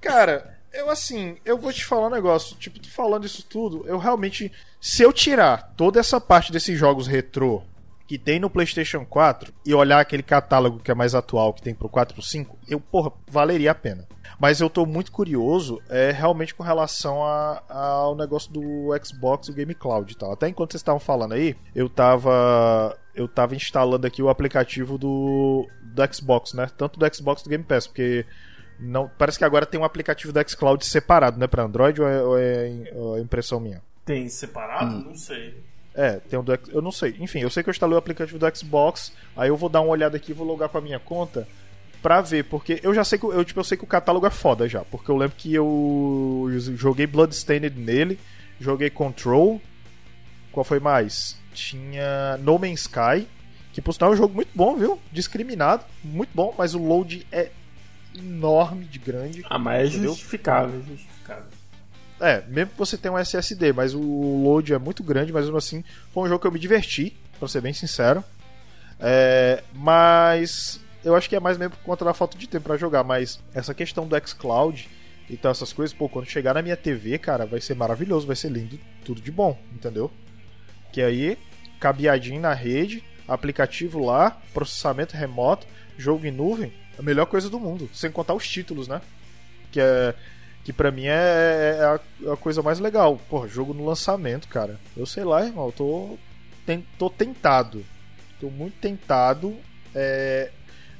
Cara, eu assim, eu vou te falar um negócio. Tipo, tu falando isso tudo, eu realmente. Se eu tirar toda essa parte desses jogos retrô que tem no PlayStation 4 e olhar aquele catálogo que é mais atual que tem pro 4 e pro 5, eu, porra, valeria a pena. Mas eu tô muito curioso, é realmente com relação a- ao negócio do Xbox e o Game Cloud e tal. Até enquanto vocês estavam falando aí, eu tava. Eu tava instalando aqui o aplicativo do, do Xbox, né? Tanto do Xbox do Game Pass, porque não, parece que agora tem um aplicativo do xCloud separado, né, para Android ou é, ou é- ou é impressão minha? Tem separado? Não sei. É, tem um do eu não sei. Enfim, eu sei que eu instalei o aplicativo do Xbox, aí eu vou dar uma olhada aqui, vou logar com a minha conta pra ver, porque eu já sei que eu tipo eu sei que o catálogo é foda já, porque eu lembro que eu joguei Bloodstained nele, joguei Control, qual foi mais? Tinha No Man's Sky, que por sinal é um jogo muito bom, viu? Discriminado, muito bom, mas o load é enorme de grande. Ah, mas é justificável, é justificável. É, mesmo que você tenha um SSD, mas o load é muito grande, mas mesmo assim, foi um jogo que eu me diverti, pra ser bem sincero. É, mas eu acho que é mais mesmo por conta da falta de tempo pra jogar, mas essa questão do xCloud e tal, essas coisas, pô, quando chegar na minha TV, cara, vai ser maravilhoso, vai ser lindo, tudo de bom, entendeu? Que aí, cabeadinho na rede, aplicativo lá, processamento remoto, jogo em nuvem, a melhor coisa do mundo, sem contar os títulos, né? Que é que pra mim é, é a, é a coisa mais legal. Porra, jogo no lançamento, cara. Eu sei lá, irmão, eu tô, ten- tô tentado. Tô muito tentado. É,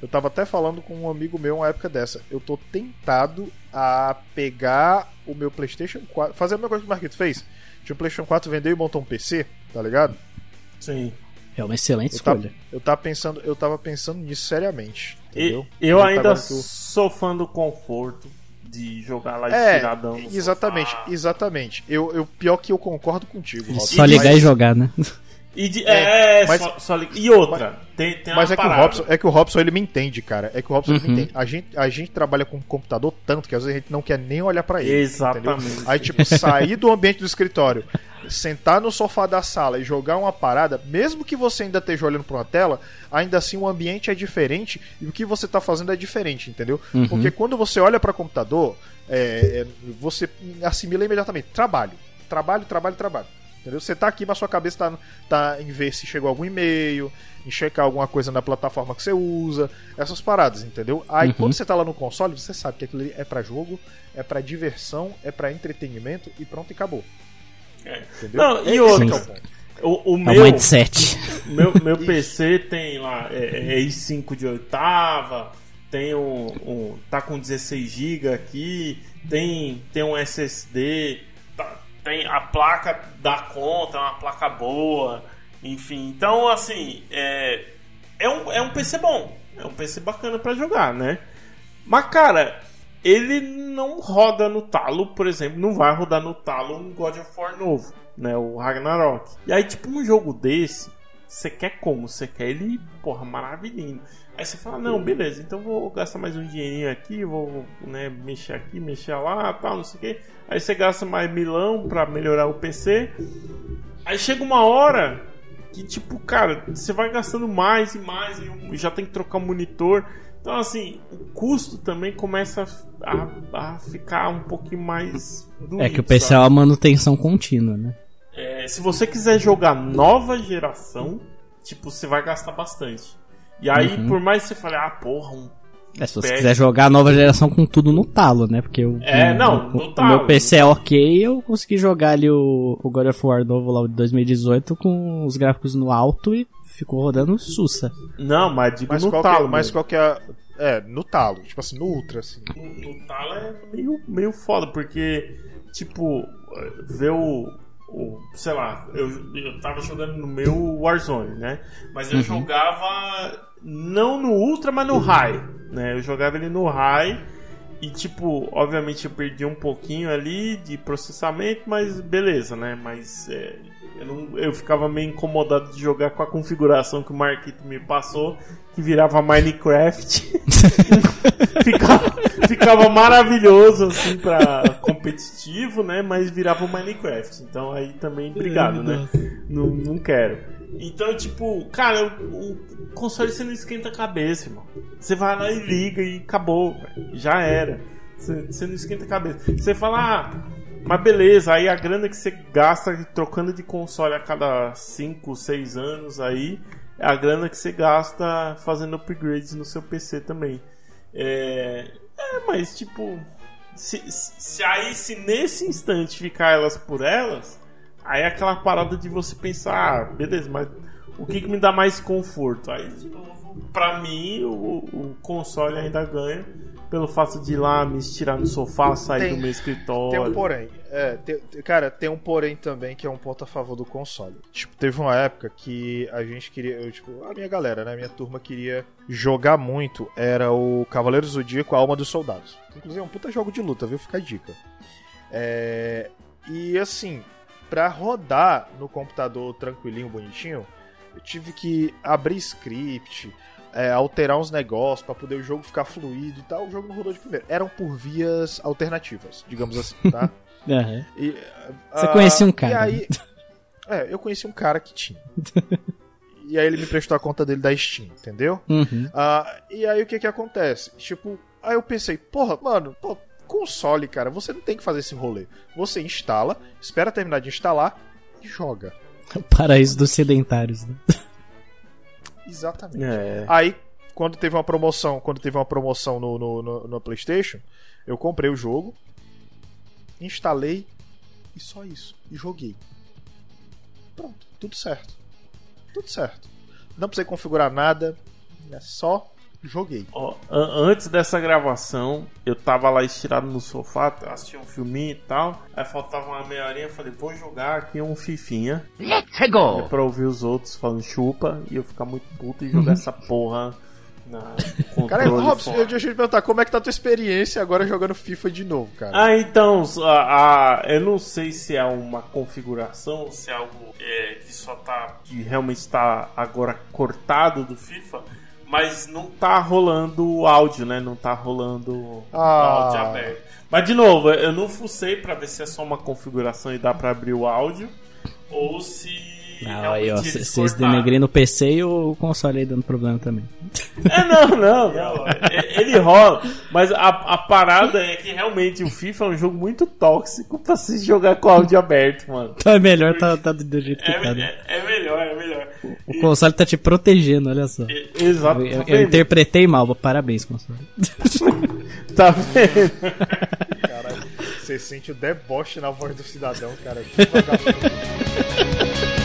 eu tava até falando com um amigo meu uma época dessa. Eu tô tentado a pegar o meu PlayStation 4. Fazer a mesma coisa que o Marquito fez. Tinha um PlayStation 4, vendeu e montou um PC, tá ligado? Sim. É uma excelente Eu tava, escolha. eu tava pensando, eu tava pensando nisso seriamente. E- Entendeu? eu Aproveitar ainda eu- sou fã do conforto de jogar lá É, estiradão. exatamente, sofá. exatamente. Eu, eu, pior que eu concordo contigo. Só ligar Mas- e jogar, né? E, de- É, é, mas- só, só e outra, tem, tem Mas uma é que, o parada. Robson, é que o Robson ele me entende, cara. É que o Robson ele Uhum. me entende. A gente, a gente trabalha com computador tanto que às vezes a gente não quer nem olhar pra ele. Exatamente. entendeu? Aí, tipo, sair do ambiente do escritório, sentar no sofá da sala e jogar uma parada, mesmo que você ainda esteja olhando pra uma tela, ainda assim o ambiente é diferente e o que você tá fazendo é diferente, entendeu? Uhum. Porque quando você olha pra computador, é, é, você assimila imediatamente trabalho. Trabalho, trabalho, trabalho. Entendeu? Você tá aqui, mas sua cabeça tá, tá em ver se chegou algum e-mail, em checar alguma coisa na plataforma que você usa, essas paradas, entendeu? Aí Uhum. quando você tá lá no console, você sabe que aquilo ali é pra jogo, é pra diversão, é pra entretenimento e pronto, e acabou. É. Entendeu? Não, e que é o. O, É meu, mindset. meu, meu PC tem lá é, é i5 de oitava, tem um, um- tá com 16 GB aqui, tem, tem um SSD, tem a placa da conta, é uma placa boa, enfim. Então, assim, é, é, um, é um PC bom, é um PC bacana pra jogar, né? Mas, cara, ele não roda no talo, por exemplo, não vai rodar no talo um God of War novo, né? O Ragnarok. E aí, tipo, um jogo desse, você quer como? Você quer ele, porra, maravilhoso. Aí você fala, não, beleza, então vou gastar mais um dinheirinho aqui, vou né, mexer aqui, mexer lá, tal, não sei o quê. Aí você gasta mais milão pra melhorar o PC. Aí chega uma hora que, tipo, cara, você vai gastando mais e mais e já tem que trocar o monitor. Então, assim, o custo também começa a, a ficar um pouquinho mais. Doído, É que o PC é sabe? uma manutenção contínua, né? É, se você quiser jogar nova geração, tipo, você vai gastar bastante. E aí, Uhum. por mais que você fale, ah, porra, um. É, se você PS. quiser jogar a nova geração com tudo no talo, né? Porque o, É, o- não, o, no o talo. meu PC é ok, eu consegui jogar ali o, o God of War novo lá de 2018 com os gráficos no alto e ficou rodando sussa. Não, mas digo Mas, no qual, talo. que, é- mas qual que é. É, no talo, tipo assim, no ultra, assim. no, no talo é meio, meio foda, porque tipo, ver o. o- sei lá, eu, eu tava jogando no meu Warzone, né? Mas eu jogava não no Ultra, mas no High, né? Eu jogava ele no High e, tipo, obviamente eu perdi um pouquinho ali de processamento, mas beleza, né? Mas é, eu, não- eu ficava meio incomodado de jogar com a configuração que o Marquito me passou, que virava Minecraft. ficava, ficava maravilhoso, assim, pra competitivo, né? Mas virava Minecraft. Então aí também, obrigado, né? Não, não quero. Então, tipo, cara, o, o console você não esquenta a cabeça, irmão. Você vai lá e liga e acabou, já era. Você, você não esquenta a cabeça. Você fala, ah, mas beleza, aí a grana que você gasta trocando de console a cada 5, 6 anos aí, é a grana que você gasta fazendo upgrades no seu PC também. É, é mas tipo, se, se aí se nesse instante ficar elas por elas, aí é aquela parada de você pensar, ah, beleza, mas o que, que me dá mais conforto? Aí, tipo, pra mim, o, o console ainda ganha pelo fato de ir lá me estirar no sofá, sair Tem- do meu escritório. Tem um porém. É, tem- cara, tem um porém também que é um ponto a favor do console. Tipo, teve uma época que a gente queria. Eu, tipo, a minha galera, né? Minha turma queria jogar muito. Era o Cavaleiro do Zodíaco, a Alma dos Soldados. Inclusive é um puta jogo de luta, viu? Fica a dica. É, e assim, pra rodar no computador tranquilinho, bonitinho, eu tive que abrir script, é, alterar uns negócios pra poder o jogo ficar fluido e tal. O jogo não rodou de primeiro. Eram por vias alternativas, digamos assim, tá? Aham. E, Você ah, conhecia um E cara, aí, é, eu conheci um cara que tinha. e aí ele me prestou a conta dele da Steam, entendeu? Uhum. Ah, e aí o que que acontece? Tipo, aí eu pensei, porra, mano, pô, console, cara, você não tem que fazer esse rolê. Você instala, espera terminar de instalar e joga. Paraíso dos sedentários, né? Exatamente. É. Aí, quando teve uma promoção, quando teve uma promoção no, no, no- no PlayStation, eu comprei o jogo, instalei e só isso. E joguei. Pronto, tudo certo. Tudo certo. Não precisei configurar nada, é só joguei. Ó, an- antes dessa gravação, eu tava lá estirado no sofá, assisti um filminho e tal. Aí faltava uma meia horinha, eu falei, vou jogar aqui um fifinha. Let's É go! pra ouvir os outros falando chupa e eu ficar muito puto e jogar essa porra na Cara, Robson, eu deixa eu te perguntar, como é que tá a tua experiência agora jogando FIFA de novo, cara? Ah, então, a, a- eu não sei se é uma configuração, ou se é algo é, que só tá. que realmente está agora cortado do FIFA, mas não tá rolando o áudio, né? Não tá rolando o Ah. áudio aberto. Mas de novo, eu não fucei pra ver se é só uma configuração e dá pra abrir o áudio, ou se. Não, aí, ó, vocês denegrindo o PC e o console aí dando problema também. É, não, não, não. É, Ele rola. Mas a, a parada é que realmente o FIFA é um jogo muito tóxico pra se jogar com áudio aberto, mano. Então é melhor tá, tá do jeito que É, tá, né? é, é melhor, é melhor. O console tá te protegendo, olha só. E- Exato. Eu, tá eu interpretei mal, parabéns, console. Tá vendo? Caralho, você sente o deboche na voz do cidadão, cara. Que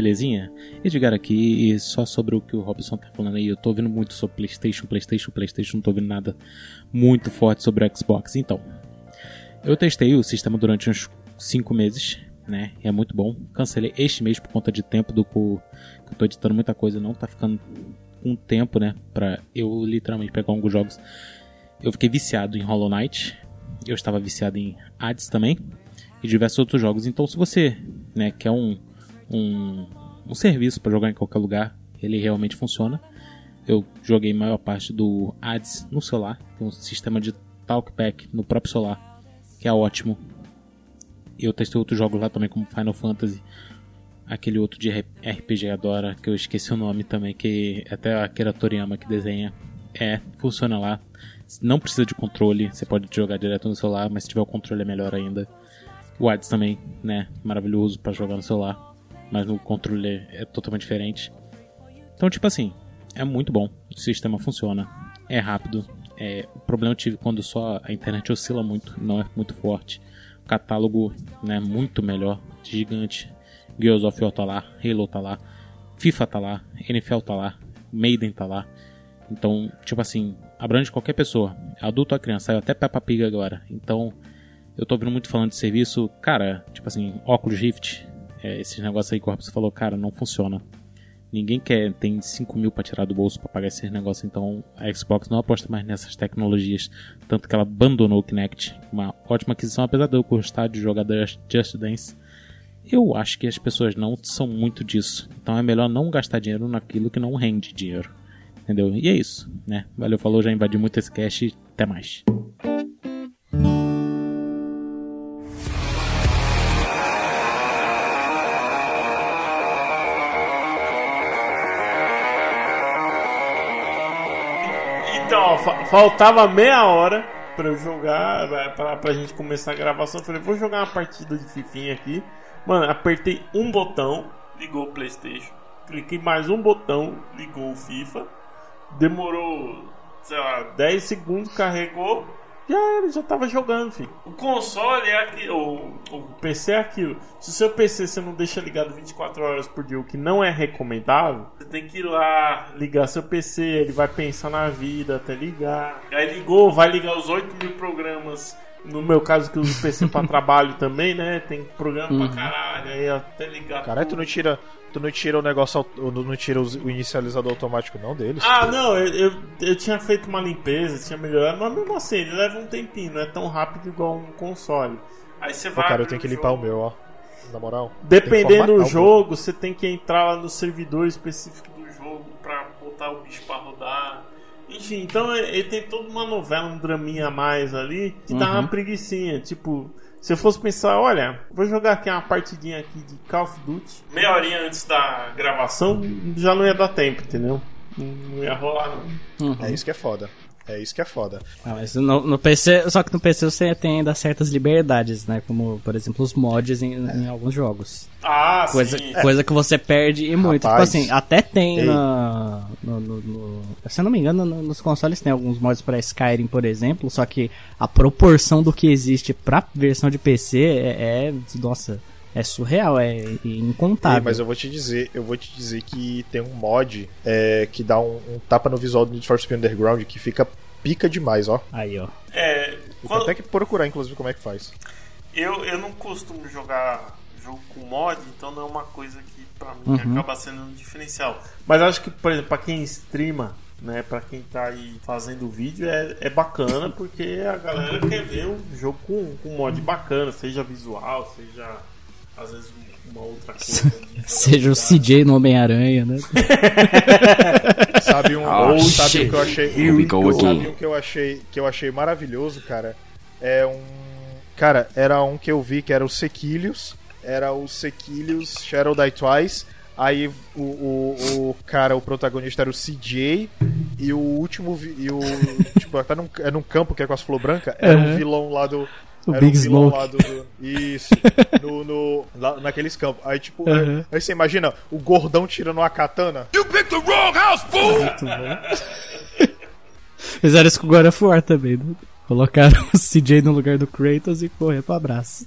belezinha? Edgar aqui e só sobre o que o Robson tá falando aí. Eu tô ouvindo muito sobre PlayStation, PlayStation, PlayStation, não tô ouvindo nada muito forte sobre o Xbox. Então, eu testei o sistema durante uns 5 meses, né? É muito bom. Cancelei este mês por conta de tempo do que eu tô editando muita coisa, não tá ficando com tempo, né? Pra eu literalmente pegar alguns jogos. Eu fiquei viciado em Hollow Knight. Eu estava viciado em Hades também. E diversos outros jogos. Então, se você né, quer um, um, um serviço para jogar em qualquer lugar, ele realmente funciona. Eu joguei a maior parte do Hades no celular. Tem um sistema de talkback no próprio celular, que é ótimo. Eu testei outros jogos lá também, como Final Fantasy. Aquele outro de RPG adora, que eu esqueci o nome também, que até a Akira Toriyama que desenha. É, funciona lá. Não precisa de controle, você pode jogar direto no celular, mas se tiver o controle é melhor ainda. O Hades também, né, maravilhoso para jogar no celular, mas no controle é totalmente diferente. Então, tipo assim, é muito bom. O sistema funciona, é rápido. É, o problema eu tive quando só a internet oscila muito, não é muito forte. O catálogo, né, muito melhor, gigante. Gears of War tá lá, Halo tá lá, FIFA tá lá, NFL tá lá, Maiden tá lá. Então, tipo assim, abrange qualquer pessoa, adulto ou criança, saiu até Peppa Pig agora. Então, eu tô ouvindo muito falando de serviço, cara, tipo assim, óculos Rift, é, esses negócios aí que o Robson falou, cara, não funciona. Ninguém quer, tem 5 mil pra tirar do bolso pra pagar esses negócios, então a Xbox não aposta mais nessas tecnologias. Tanto que ela abandonou o Kinect, uma ótima aquisição, apesar de eu gostar de jogar Just Dance. Eu acho que as pessoas não são muito disso, então é melhor não gastar dinheiro naquilo que não rende dinheiro. Entendeu? E é isso, né? Valeu, falou, já invadi muito esse cast, até mais. Faltava meia hora pra eu jogar, pra, pra, gente começar a gravação. Eu falei, vou jogar uma partida de Fifinha aqui. Mano, apertei um botão, ligou o PlayStation. Cliquei mais um botão, ligou o FIFA. Demorou, sei lá, 10 segundos, carregou. Já era, já tava jogando, filho. O console é aquilo, o, PC é aquilo. Se o seu PC você não deixa ligado 24 horas por dia, o que não é recomendável, você tem que ir lá, ligar seu PC, ele vai pensar na vida até ligar. Aí ligou, vai ligar os 8 mil programas. No meu caso, que eu uso PC pra trabalho também, né? Tem programa pra caralho, aí até ligar. Caralho, tu não tira, tu não tira o negócio, não tira o inicializador automático não deles? Ah, não, eu, eu, eu tinha feito uma limpeza, tinha melhorado, mas mesmo assim, ele leva um tempinho, não é tão rápido igual um console. Aí você Pô, vai. cara, eu tenho que o limpar o jogo. meu, ó. Na moral. Dependendo do o jogo, você tem que entrar lá no servidor específico do jogo pra botar o bicho pra rodar. Enfim, então é- ele tem toda uma novela, um draminha a mais ali, que dá uma preguiçinha. Tipo, se eu fosse pensar, olha, vou jogar aqui uma partidinha aqui de Call of Duty, meia horinha antes da gravação, já não ia dar tempo, entendeu? Não não ia rolar, não. É isso que é foda. É isso que é foda. Ah, mas no, no PC, só que no PC você tem ainda certas liberdades, né? Como, por exemplo, os mods em, em alguns jogos. Ah, Coisa, sim. coisa que você perde e muito. Tipo Rapaz. assim, até tem na, no, no- no- Se eu não me engano, no- nos consoles tem alguns mods pra Skyrim, por exemplo, só que a proporção do que existe pra versão de PC é. é- nossa, é surreal, é incontável. Ei, mas eu vou te dizer, eu vou te dizer que tem um mod é, que dá um, um tapa no visual do Need for Speed Underground que fica pica demais, ó. Aí, ó. É, Vou quando- até que procurar, inclusive, como é que faz. Eu, eu não costumo jogar jogo com mod, então não é uma coisa que pra mim Uhum. acaba sendo um diferencial. Mas acho que, por exemplo, pra quem streama, né, pra quem tá aí fazendo vídeo, é, é bacana porque a galera quer ver um jogo com, com mod bacana, seja visual, seja às vezes uma outra coisa. de Seja o. CJ no Homem-Aranha, né? Sabe um, Oh, sabe shit. o que eu achei, Here we go sabe um que eu achei que eu achei maravilhoso, cara? É um, cara, era um que eu vi que era o Sequilhos, era o Sequilhos Shadow Die Twice. Aí o, o, o cara, o protagonista era o CJ e o último vi- e o tipo, tá num, é num campo que é com as flor branca, era Uhum. o vilão lá do O era Big vilão Smoke. lá do, do- isso, no, no lá, naqueles campos. Aí tipo, Uhum. aí você imagina o gordão tirando uma katana. Fizeram isso com o God of War também, né? Colocaram o CJ no lugar do Kratos e correr pro abraço.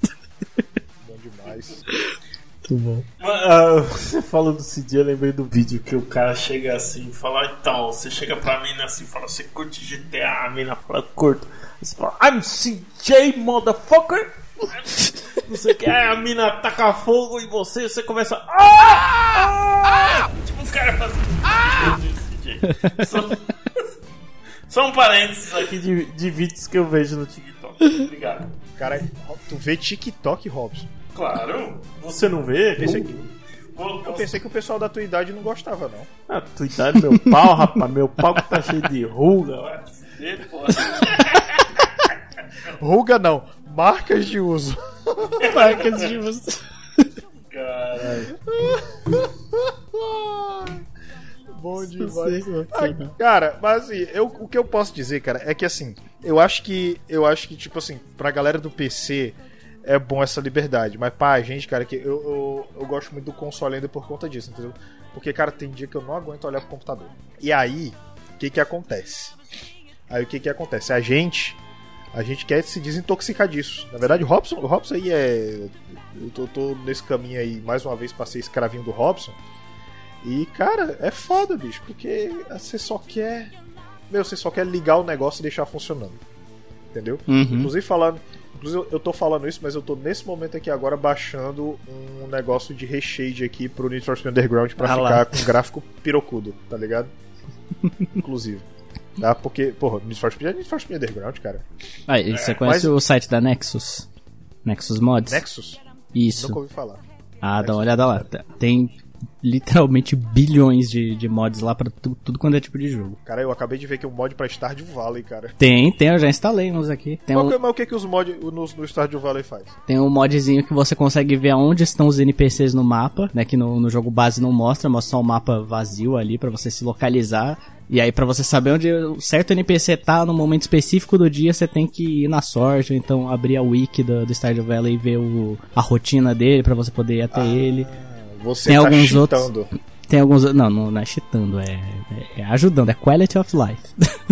Bom demais. Muito bom. Ah, você falou do CJ, eu lembrei do vídeo que o cara chega assim e fala, então, você chega pra mina assim e fala, você curte GTA? A mina fala, curto. Você fala, I'm CJ, motherfucker! Não sei o que, aí a mina taca fogo em você, você começa. Ah! Ah! Tipo, os caras fazem. Ah! Só um parênteses aqui de, de vídeos que eu vejo no TikTok. Obrigado. Cara, tu vê TikTok, Robson. Claro, você não vê? Esse aqui. Eu pensei que o pessoal da tua idade não gostava, não. Ah, tu idade meu pau, rapaz. Meu pau que tá cheio de ruga. Ruga não, marcas de uso. Marcas de você. Bom demais. Ai, cara, mas assim, eu, o que eu posso dizer, cara, é que assim, eu acho que, eu acho que, tipo assim, pra galera do PC é bom essa liberdade, mas pra gente, cara, que eu, eu, eu gosto muito do console ainda por conta disso, entendeu? Porque, cara, tem dia que eu não aguento olhar pro computador. E aí, o que que acontece? Aí o que que acontece? A gente, a gente quer se desintoxicar disso. Na verdade, o Robson, o Robson aí é. Eu tô, tô nesse caminho aí, mais uma vez, pra ser escravinho do Robson. E, cara, é foda, bicho, porque você só quer. Meu, você só quer ligar o negócio e deixar funcionando. Entendeu? Uhum. Inclusive falando. Inclusive, eu tô falando isso, mas eu tô nesse momento aqui agora baixando um negócio de reshade aqui pro Need for Speed Underground pra Ah ficar lá. com gráfico pirocudo, tá ligado? Inclusive. Tá? Porque, porra, Need for Speed é Need for Speed Underground, cara. Ah, e você conhece mas- o site da Nexus? Nexus Mods? Nexus? Isso. Nunca ouvi falar. Ah, dá uma olhada lá. Tem literalmente bilhões de, de mods lá pra tu- tudo quanto é tipo de jogo. Cara, eu acabei de ver que um mod pra Stardew Valley, cara. Tem, tem, eu já instalei uns aqui. Tem Qual um, mas o que, que os mods no, no Stardew Valley faz? tem um modzinho que você consegue ver aonde estão os NPCs no mapa, né? Que no, no jogo base não mostra, mostra só um mapa vazio ali pra você se localizar. E aí pra você saber onde o certo NPC tá no momento específico do dia, você tem que ir na sorte, ou então abrir a wiki do, do Stardew Valley e ver o, a rotina dele pra você poder ir até ele. Você Tem tá alguns cheatando. Tem alguns. Não, não, não é cheatando, é, é, é ajudando, é quality of life.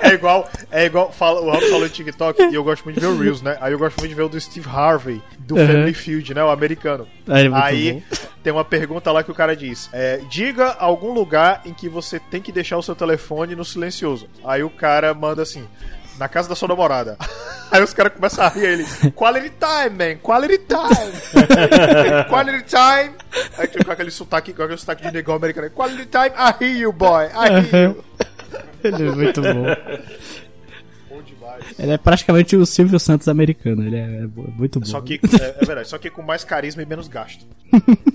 É igual, é igual, fala, o Rob falou no TikTok e eu gosto muito de ver o Reels, né? Aí eu gosto muito de ver o do Steve Harvey, do Uhum. Family Field, né? O americano. É muito Aí bom. tem uma pergunta lá que o cara diz: é, Diga algum lugar em que você tem que deixar o seu telefone no silencioso. Aí o cara manda assim. Na casa da sua namorada. Aí os caras começam a rir ele. Quality time, man. Quality time. Quality time. Aí tipo, com aquele sotaque, com aquele sotaque de negão americano. Quality time. I hear you, boy. I hear you. Ele é muito bom. Bom demais. Ele é praticamente o Silvio Santos americano, ele é, é muito bom. Só que, é, é verdade, só que com mais carisma e menos gasto.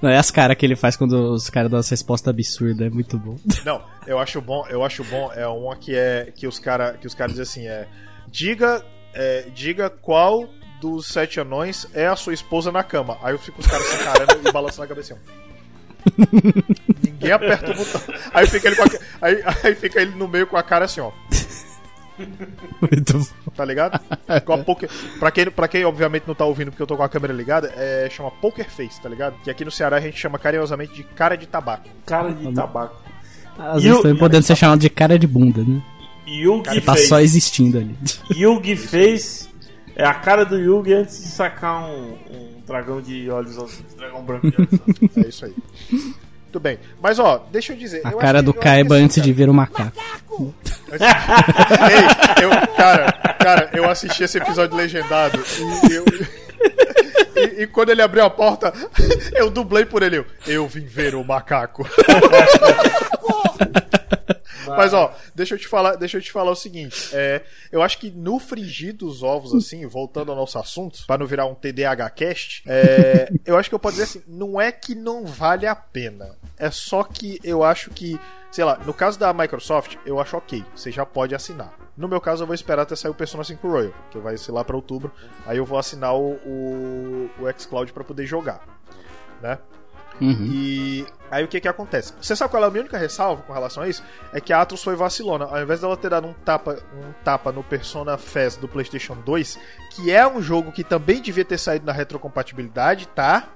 Não, é as caras que ele faz quando os caras dão essa resposta absurda, é muito bom. Não, eu acho bom, eu acho bom, é uma que é que os cara, que os caras dizem assim, é diga, é, diga qual dos sete anões é a sua esposa na cama. Aí eu fico os caras se encarando e balançando a cabeça. assim, Ninguém aperta o botão. Aí fica ele a, aí, aí fica ele no meio com a cara assim, ó. Muito bom. Tá ligado? Com a poker... pra, quem, pra quem obviamente não tá ouvindo porque eu tô com a câmera ligada, é, chama Poker Face, tá ligado? Que aqui no Ceará a gente chama carinhosamente de cara de tabaco. Cara de tabaco. Às E vezes também podendo ser chamado de cara de bunda, né? Yugi Ele tá só existindo ali. Yugi fez. É a cara do Yugi antes de sacar um, um dragão de olhos azuis. Dragão branco de olhos azuis. É isso aí. Muito bem. Mas ó, deixa eu dizer. A eu cara do Kaiba assim, antes de cara, ver o macaco. Ei, eu, cara, cara, eu assisti esse episódio legendado e eu. E, e quando ele abriu a porta, eu dublei por ele. Eu, eu vim ver o macaco. Mas ó, deixa eu te falar, deixa eu te falar o seguinte, é, eu acho que no frigir dos ovos assim, voltando ao nosso assunto, para não virar um TDAH cast, é, eu acho que eu posso dizer assim, não é que não vale a pena, é só que eu acho que, sei lá, no caso da Microsoft, eu acho ok, você já pode assinar. No meu caso, eu vou esperar até sair o Persona 5 Royal, que vai ser lá para outubro. Aí eu vou assinar o, o, o xCloud para poder jogar, né? Uhum. E aí o que que acontece? Você sabe qual é a minha única ressalva com relação a isso? É que a Atlus foi vacilona. Ao invés dela ter dado um tapa, um tapa no Persona Fest do PlayStation 2, que é um jogo que também devia ter saído na retrocompatibilidade, tá?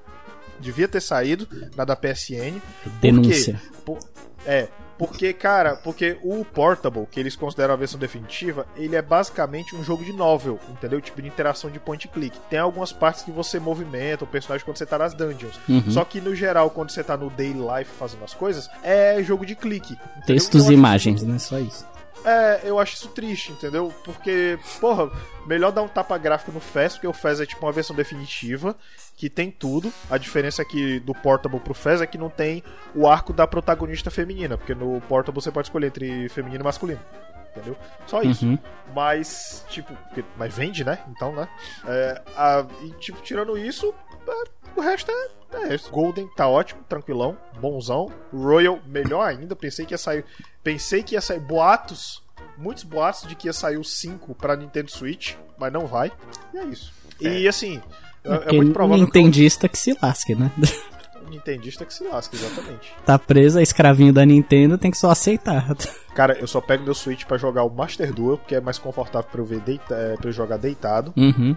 Devia ter saído na da PSN. Denúncia. Por- é, porque, cara, porque o Portable, que eles consideram a versão definitiva, ele é basicamente um jogo de novel, entendeu? Tipo de interação de point click. Tem algumas partes que você movimenta o personagem quando você tá nas dungeons. Uhum. Só que no geral, quando você tá no daily life fazendo as coisas, é jogo de clique. entendeu? Textos Eu e acho imagens, né? Só isso. É, eu acho isso triste, entendeu? Porque, porra, melhor dar um tapa gráfico no FES, porque o FES é tipo uma versão definitiva, que tem tudo. A diferença é que do Portable pro Fez é que não tem o arco da protagonista feminina, porque no Portable você pode escolher entre feminino e masculino. Entendeu? Só isso. Uhum. Mas, tipo, mas vende, né? Então, né? É, a- e, tipo, tirando isso, é, o resto é, é isso. Golden tá ótimo, tranquilão, bonzão. Royal, melhor ainda. Pensei que ia sair. Pensei que ia sair boatos. Muitos boatos de que ia sair o 5 pra Nintendo Switch, mas não vai. E é isso. E assim, é, é muito provável Nintendista que se lasque, né? Nintendista que se lasca, exatamente. tá preso, é escravinho da Nintendo, tem que só aceitar. Cara, eu só pego meu Switch pra jogar o Master Duel, porque é mais confortável pra eu, ver deita, é, pra eu jogar deitado, Uhum.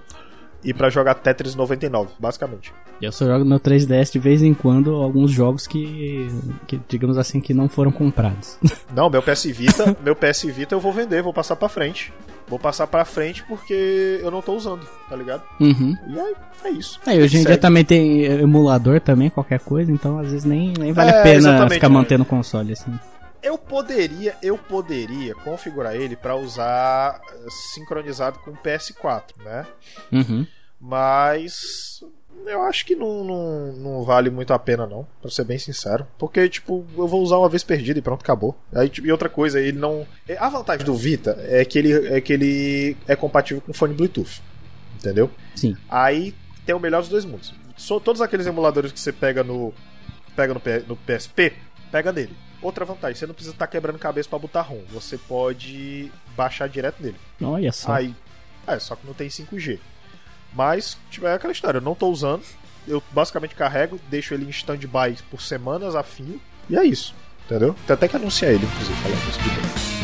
e pra jogar Tetris 99, basicamente. Eu só jogo no 3DS de vez em quando alguns jogos que, que digamos assim, que não foram comprados. Não, meu PS Vita, meu PS Vita eu vou vender, vou passar pra frente. Vou passar pra frente porque eu não tô usando, tá ligado? Uhum. E aí, é isso. Aí, hoje em dia também tem emulador também, qualquer coisa, então às vezes nem, nem vale É, a pena ficar né? mantendo o console assim. Eu poderia, eu poderia configurar ele pra usar eh, sincronizado com o PS4, né? Uhum. Mas eu acho que não, não, não vale muito a pena, não, pra ser bem sincero. Porque, tipo, eu vou usar uma vez perdida e pronto, acabou. Aí, tipo, e outra coisa, ele não. A vantagem do Vita é que ele é, que ele é compatível com fone Bluetooth. Entendeu? Sim. Aí tem o melhor dos dois mundos. Só todos aqueles emuladores que você pega no. Pega no, no PSP, pega nele. Outra vantagem, você não precisa estar quebrando cabeça pra botar ROM. Você pode baixar direto nele. Olha só. Aí, é, só que não tem 5G. Mas, tipo, é aquela história, eu não tô usando. Eu basicamente carrego, deixo ele em stand-by por semanas a fio. E é isso. Entendeu? Tem até que anunciar ele, inclusive, falando isso.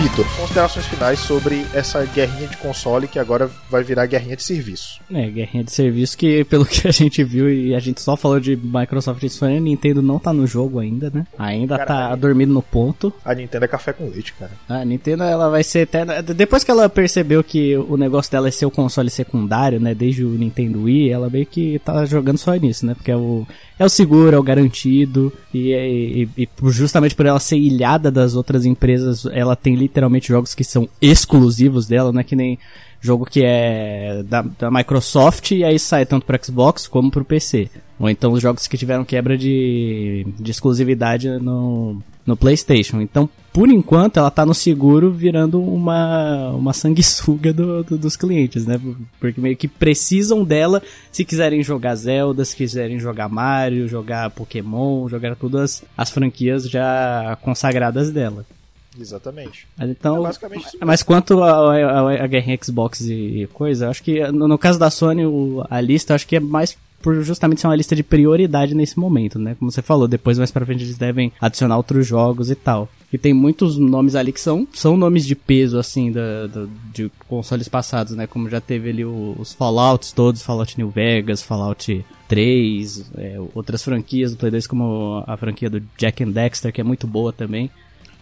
Vitor, considerações finais sobre essa guerrinha de console que agora vai virar guerrinha de serviço. É, guerrinha de serviço que, pelo que a gente viu e a gente só falou de Microsoft e Sony, a Nintendo não tá no jogo ainda, né? Ainda tá Caralho. dormindo no ponto. A Nintendo é café com leite, cara. A Nintendo, ela vai ser eterna. Depois que ela percebeu que o negócio dela é ser o console secundário, né? Desde o Nintendo Wii, ela meio que tá jogando só nisso, né? Porque é o, é o seguro, é o garantido. E, e- e por- justamente por ela ser ilhada das outras empresas, ela tem literalmente jogos que são exclusivos dela, não é que nem jogo que é da, da Microsoft e aí sai tanto pro Xbox como pro PC. Ou então os jogos que tiveram quebra de, de exclusividade no, no PlayStation. Então, por enquanto, ela tá no seguro virando uma, uma sanguessuga do, do- dos clientes, né? Porque meio que precisam dela se quiserem jogar Zelda, se quiserem jogar Mario, jogar Pokémon, jogar todas as franquias já consagradas dela. Exatamente. Mas então, É mas quanto a guerrinha Xbox e coisa, eu acho que no, no caso da Sony, o- a lista, acho que é mais por justamente ser uma lista de prioridade nesse momento, né? Como você falou, depois mais pra frente eles devem adicionar outros jogos e tal. E tem muitos nomes ali que são, são nomes de peso, assim, da, da- de consoles passados, né? Como já teve ali o- os Fallouts todos, Fallout New Vegas, Fallout 3, é, outras franquias do Play 2, como a franquia do Jack and Dexter, que é muito boa também.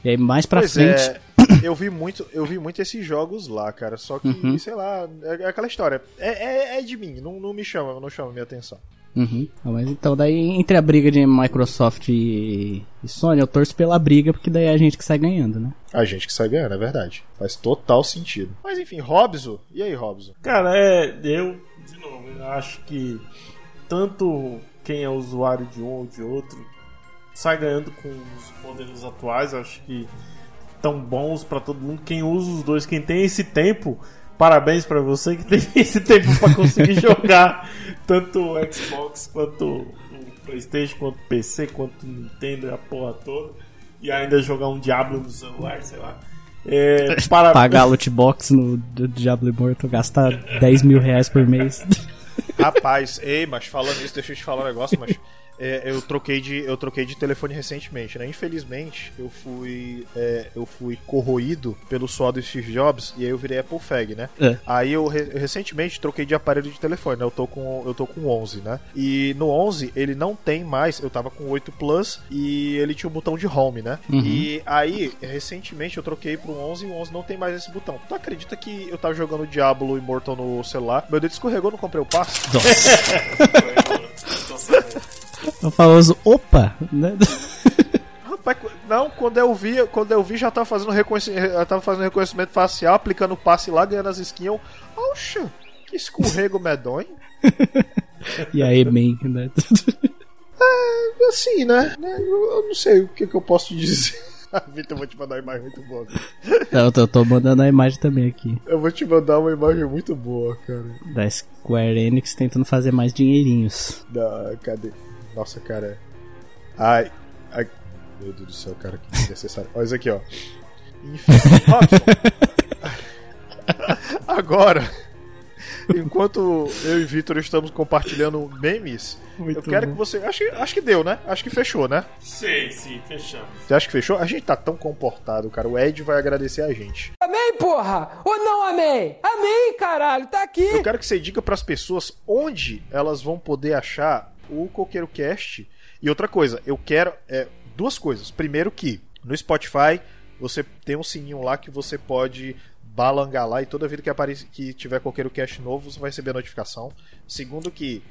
E aí mais pra pois frente... é, eu vi muito, eu vi muito esses jogos lá, cara. Só que, Uhum. sei lá, é, é aquela história. É, é, é de mim, não, não me chama, não chama minha atenção. Uhum. Ah, Mas então, daí entre a briga de Microsoft e, e Sony, eu torço pela briga, porque daí é a gente que sai ganhando, né? A gente que sai ganhando, é verdade. Faz total sentido. Mas enfim, Robson. E aí, Robson? Cara, é. Eu, de novo, eu acho que tanto quem é usuário de um ou de outro sai ganhando com os modelos atuais. Eu acho que tão bons pra todo mundo. Quem usa os dois, quem tem esse tempo, parabéns pra você que tem esse tempo pra conseguir jogar tanto o Xbox quanto o PlayStation, quanto o PC, quanto o Nintendo e a porra toda. E ainda jogar um Diablo no celular, sei lá. É, para... Pagar a loot box no Diablo Immortal, gastar 10 mil reais por mês. Rapaz, ei, mas falando isso, deixa eu te falar um negócio, mas é, eu troquei de eu troquei de telefone recentemente, né? Infelizmente, eu fui é, eu fui corroído pelo suor do Steve Jobs e aí eu virei Apple Fag, né? É. Aí eu, re- eu recentemente troquei de aparelho de telefone, né? Eu tô com eu tô com 11, né? E no 11 ele não tem mais, eu tava com 8 Plus e ele tinha o botão de home, né? Uhum. E aí, recentemente eu troquei pro 11 e o 11 não tem mais esse botão. Tu acredita que eu tava jogando Diablo Immortal no celular? Meu dedo escorregou, não comprei o passe? O famoso opa, né? Rapaz, não, quando eu vi, quando eu vi já tava fazendo reconhecimento, já tava fazendo reconhecimento facial, aplicando o passe lá, ganhando as skins. Eu, Oxa, que escorrego medonho. E aí, man, né? Assim, né? né, Eu, não sei o que, que eu posso te dizer. Vitor, eu vou te mandar uma imagem muito boa. cara. Eu tô, tô mandando a imagem também aqui. Eu vou te mandar uma imagem muito boa, cara. Da Square Enix tentando fazer mais dinheirinhos. Da, cadê? Nossa, cara. Ai, ai. Meu Deus do céu, cara, que desnecessário. Olha isso aqui, ó. Enfim. Agora, enquanto eu e Vitor estamos compartilhando memes, eu quero que você. Acho, que- acho que deu, né? Acho que fechou, né? Sim, sim, fechamos. Você acha que fechou? A gente tá tão comportado, cara. O Ed vai agradecer a gente. Amei, porra! Ou não amei? Amei, caralho, tá aqui! Eu quero que você diga pras pessoas onde elas vão poder achar o Coqueiro Cast. E outra coisa, eu quero é, duas coisas. Primeiro que no Spotify você tem um sininho lá que você pode balangar lá e toda vida que aparece que tiver Coqueiro Cast novo você vai receber a notificação. Segundo que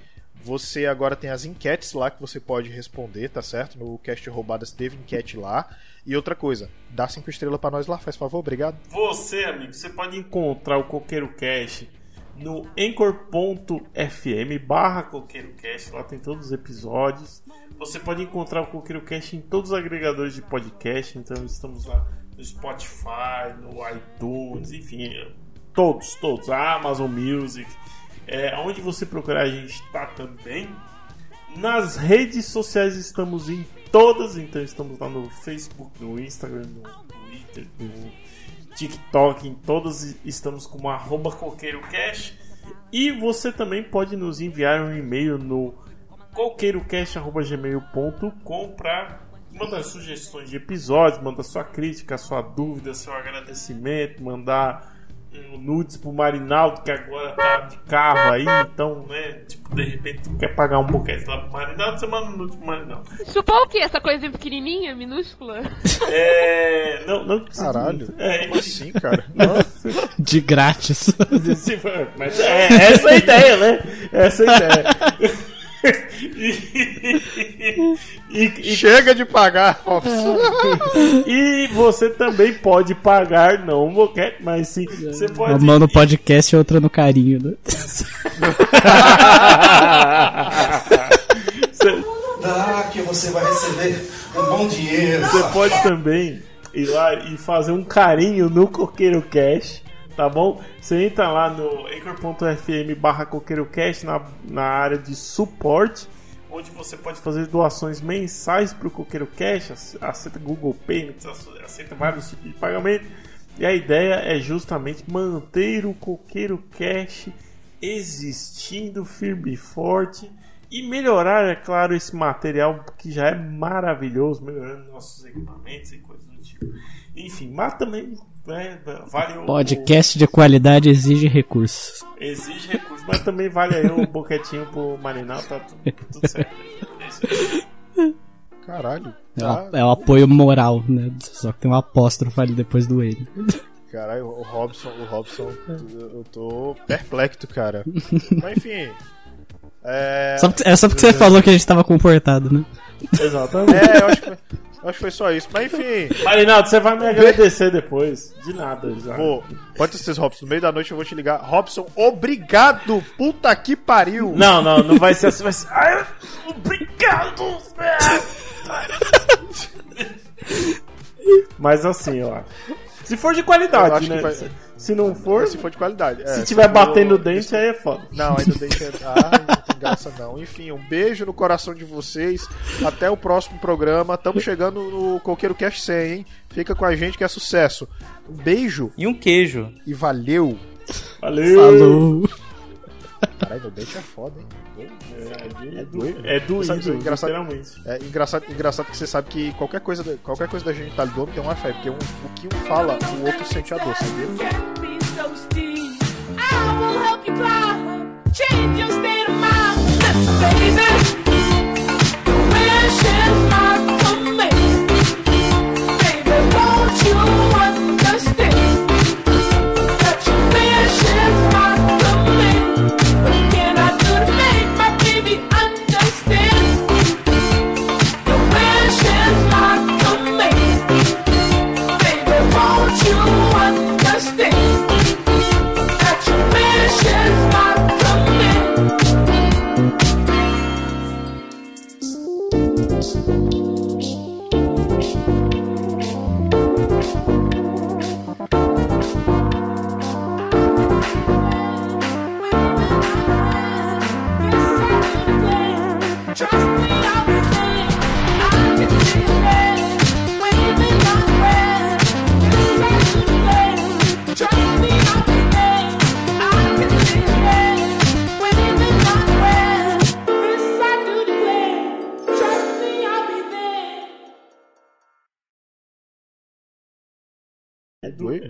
você agora tem as enquetes lá que você pode responder, tá certo? No Cast Roubadas teve enquete lá. E outra coisa, dá cinco estrelas pra nós lá, faz favor, obrigado. Você, amigo, você pode encontrar o Coqueiro Cash no anchor.fm barra Coqueiro Cash, lá tem todos os episódios. Você pode encontrar o Coqueiro Cash em todos os agregadores de podcast, então estamos lá no Spotify, no iTunes, enfim, todos, todos, a Amazon Music, é, onde você procurar a gente está também. Nas redes sociais estamos em todas, então estamos lá no Facebook, no Instagram, no Twitter, no TikTok, em todas estamos como arroba coqueirocast. E você também pode nos enviar um e-mail no coqueirocast.gmail.com para mandar sugestões de episódios, mandar sua crítica, sua dúvida, seu agradecimento, mandar nudes pro Marinaldo, que agora tá de carro aí, então, né, tipo, de repente tu quer pagar um boquete lá pro Marinaldo, você manda um nudes pro Marinaldo. Chupar o quê? Essa coisinha pequenininha, minúscula? É. Não, não precisa. Caralho. É, Como assim, cara? De grátis. Mas é essa é a ideia, né? Essa é a ideia. e, e- Chega de pagar, Robson. e você também pode pagar, não um boquete, mas sim. Você pode. Uma mão no podcast e outra no carinho, né? Você- Ah, que você vai receber um bom dinheiro. Você pode também ir lá e fazer um carinho no Coqueiro Cash, tá bom? Você entra lá no anchor.fm barra Coqueiro Cash na, na área de suporte, onde você pode fazer doações mensais para o Coqueiro Cash, ace- aceita Google Payments, ace- aceita vários tipos de pagamento. E a ideia é justamente manter o Coqueiro Cash existindo firme e forte e melhorar, é claro, esse material que já é maravilhoso, melhorando nossos equipamentos e coisas do tipo. Enfim, mas também né, vale o, Podcast de qualidade exige recursos. o- exige recursos, mas também vale aí o boquetinho pro Marinal, tá tudo, tudo certo. É. Caralho. É, Tá, o- é o apoio moral, né? Só que tem um apóstrofo ali depois do ele. Caralho, o Robson, o Robson, eu tô perplexo, cara. Mas enfim. É. Só porque, é só porque você falou que a gente tava comportado, né? Exatamente. É, eu acho, que acho que foi só isso. Mas enfim. Marinaldo, você vai me agradecer depois. De nada, já. Pô, pode ser Robson. No meio da noite eu vou te ligar. Robson, obrigado! Puta que pariu! Não, não, não vai ser assim, vai ser. Ai, obrigado! Mas assim, acho. Se for de qualidade, acho que né? vai- Se, se não for, Se for de qualidade. É, se tiver for- batendo o dente, aí é foda. Não, ainda o dente é. Ai, não tem graça não. Enfim, um beijo no coração de vocês. Até o próximo programa. Estamos chegando no Coqueiro Cast 100, hein? Fica com a gente que é sucesso. Um beijo E um queijo. e valeu! Valeu! Falou! Caralho, no dente é foda, hein? É, É doido. É doído, Sabe, engraçado- literalmente. É engraçado, engraçado que você sabe que qualquer coisa, da- qualquer coisa da genital do outro tem uma fé, porque um- o que um fala, o outro sente a dor, sabia? Can't be so steep. I will help you climb. Change your state of mind. Listen, baby.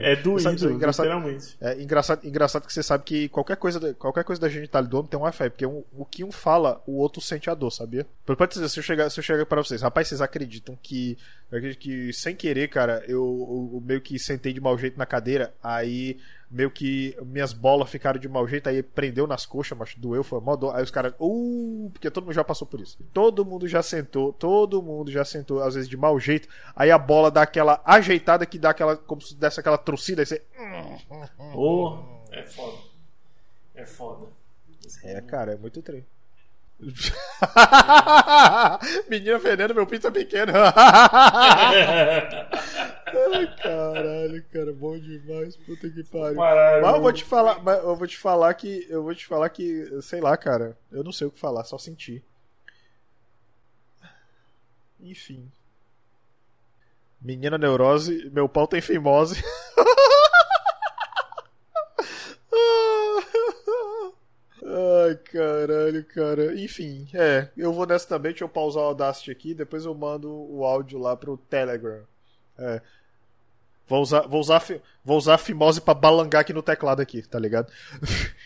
É. É doído, Sabe, sabe, engraçado, literalmente. é engraçado, engraçado que você sabe que qualquer coisa, da- qualquer coisa da genital do homem tem uma fé, porque um- o que um fala, o outro sente a dor, sabia? Pode dizer, se eu chegar, se eu chegar para vocês, rapaz, vocês acreditam que, eu acredito que sem querer, cara, eu, eu- eu meio que sentei de mau jeito na cadeira, aí meio que minhas bolas ficaram de mau jeito, aí prendeu nas coxas, mas doeu, foi mó dor. Aí os caras, uh, porque todo mundo já passou por isso. Todo mundo já sentou, todo mundo já sentou, às vezes de mau jeito, aí a bola dá aquela ajeitada que dá aquela, como se desse aquela torcida, aí você. Oh, é foda. É foda. É, cara, é muito trem. Menina vendendo, meu pinto é pequeno. Ai, caralho, cara, bom demais, puta que pariu. Caralho. Mas eu vou te falar, eu vou te falar que eu vou te falar que, sei lá, cara, eu não sei o que falar, só sentir. Enfim. Menina neurose, meu pau tem fimose. Ai, caralho, cara. Enfim, é. Eu vou nessa também. Deixa eu pausar o Audacity aqui. Depois eu mando o áudio lá pro Telegram. É. Vou usar, vou usar, vou usar a fimose pra balangar aqui no teclado aqui, tá ligado?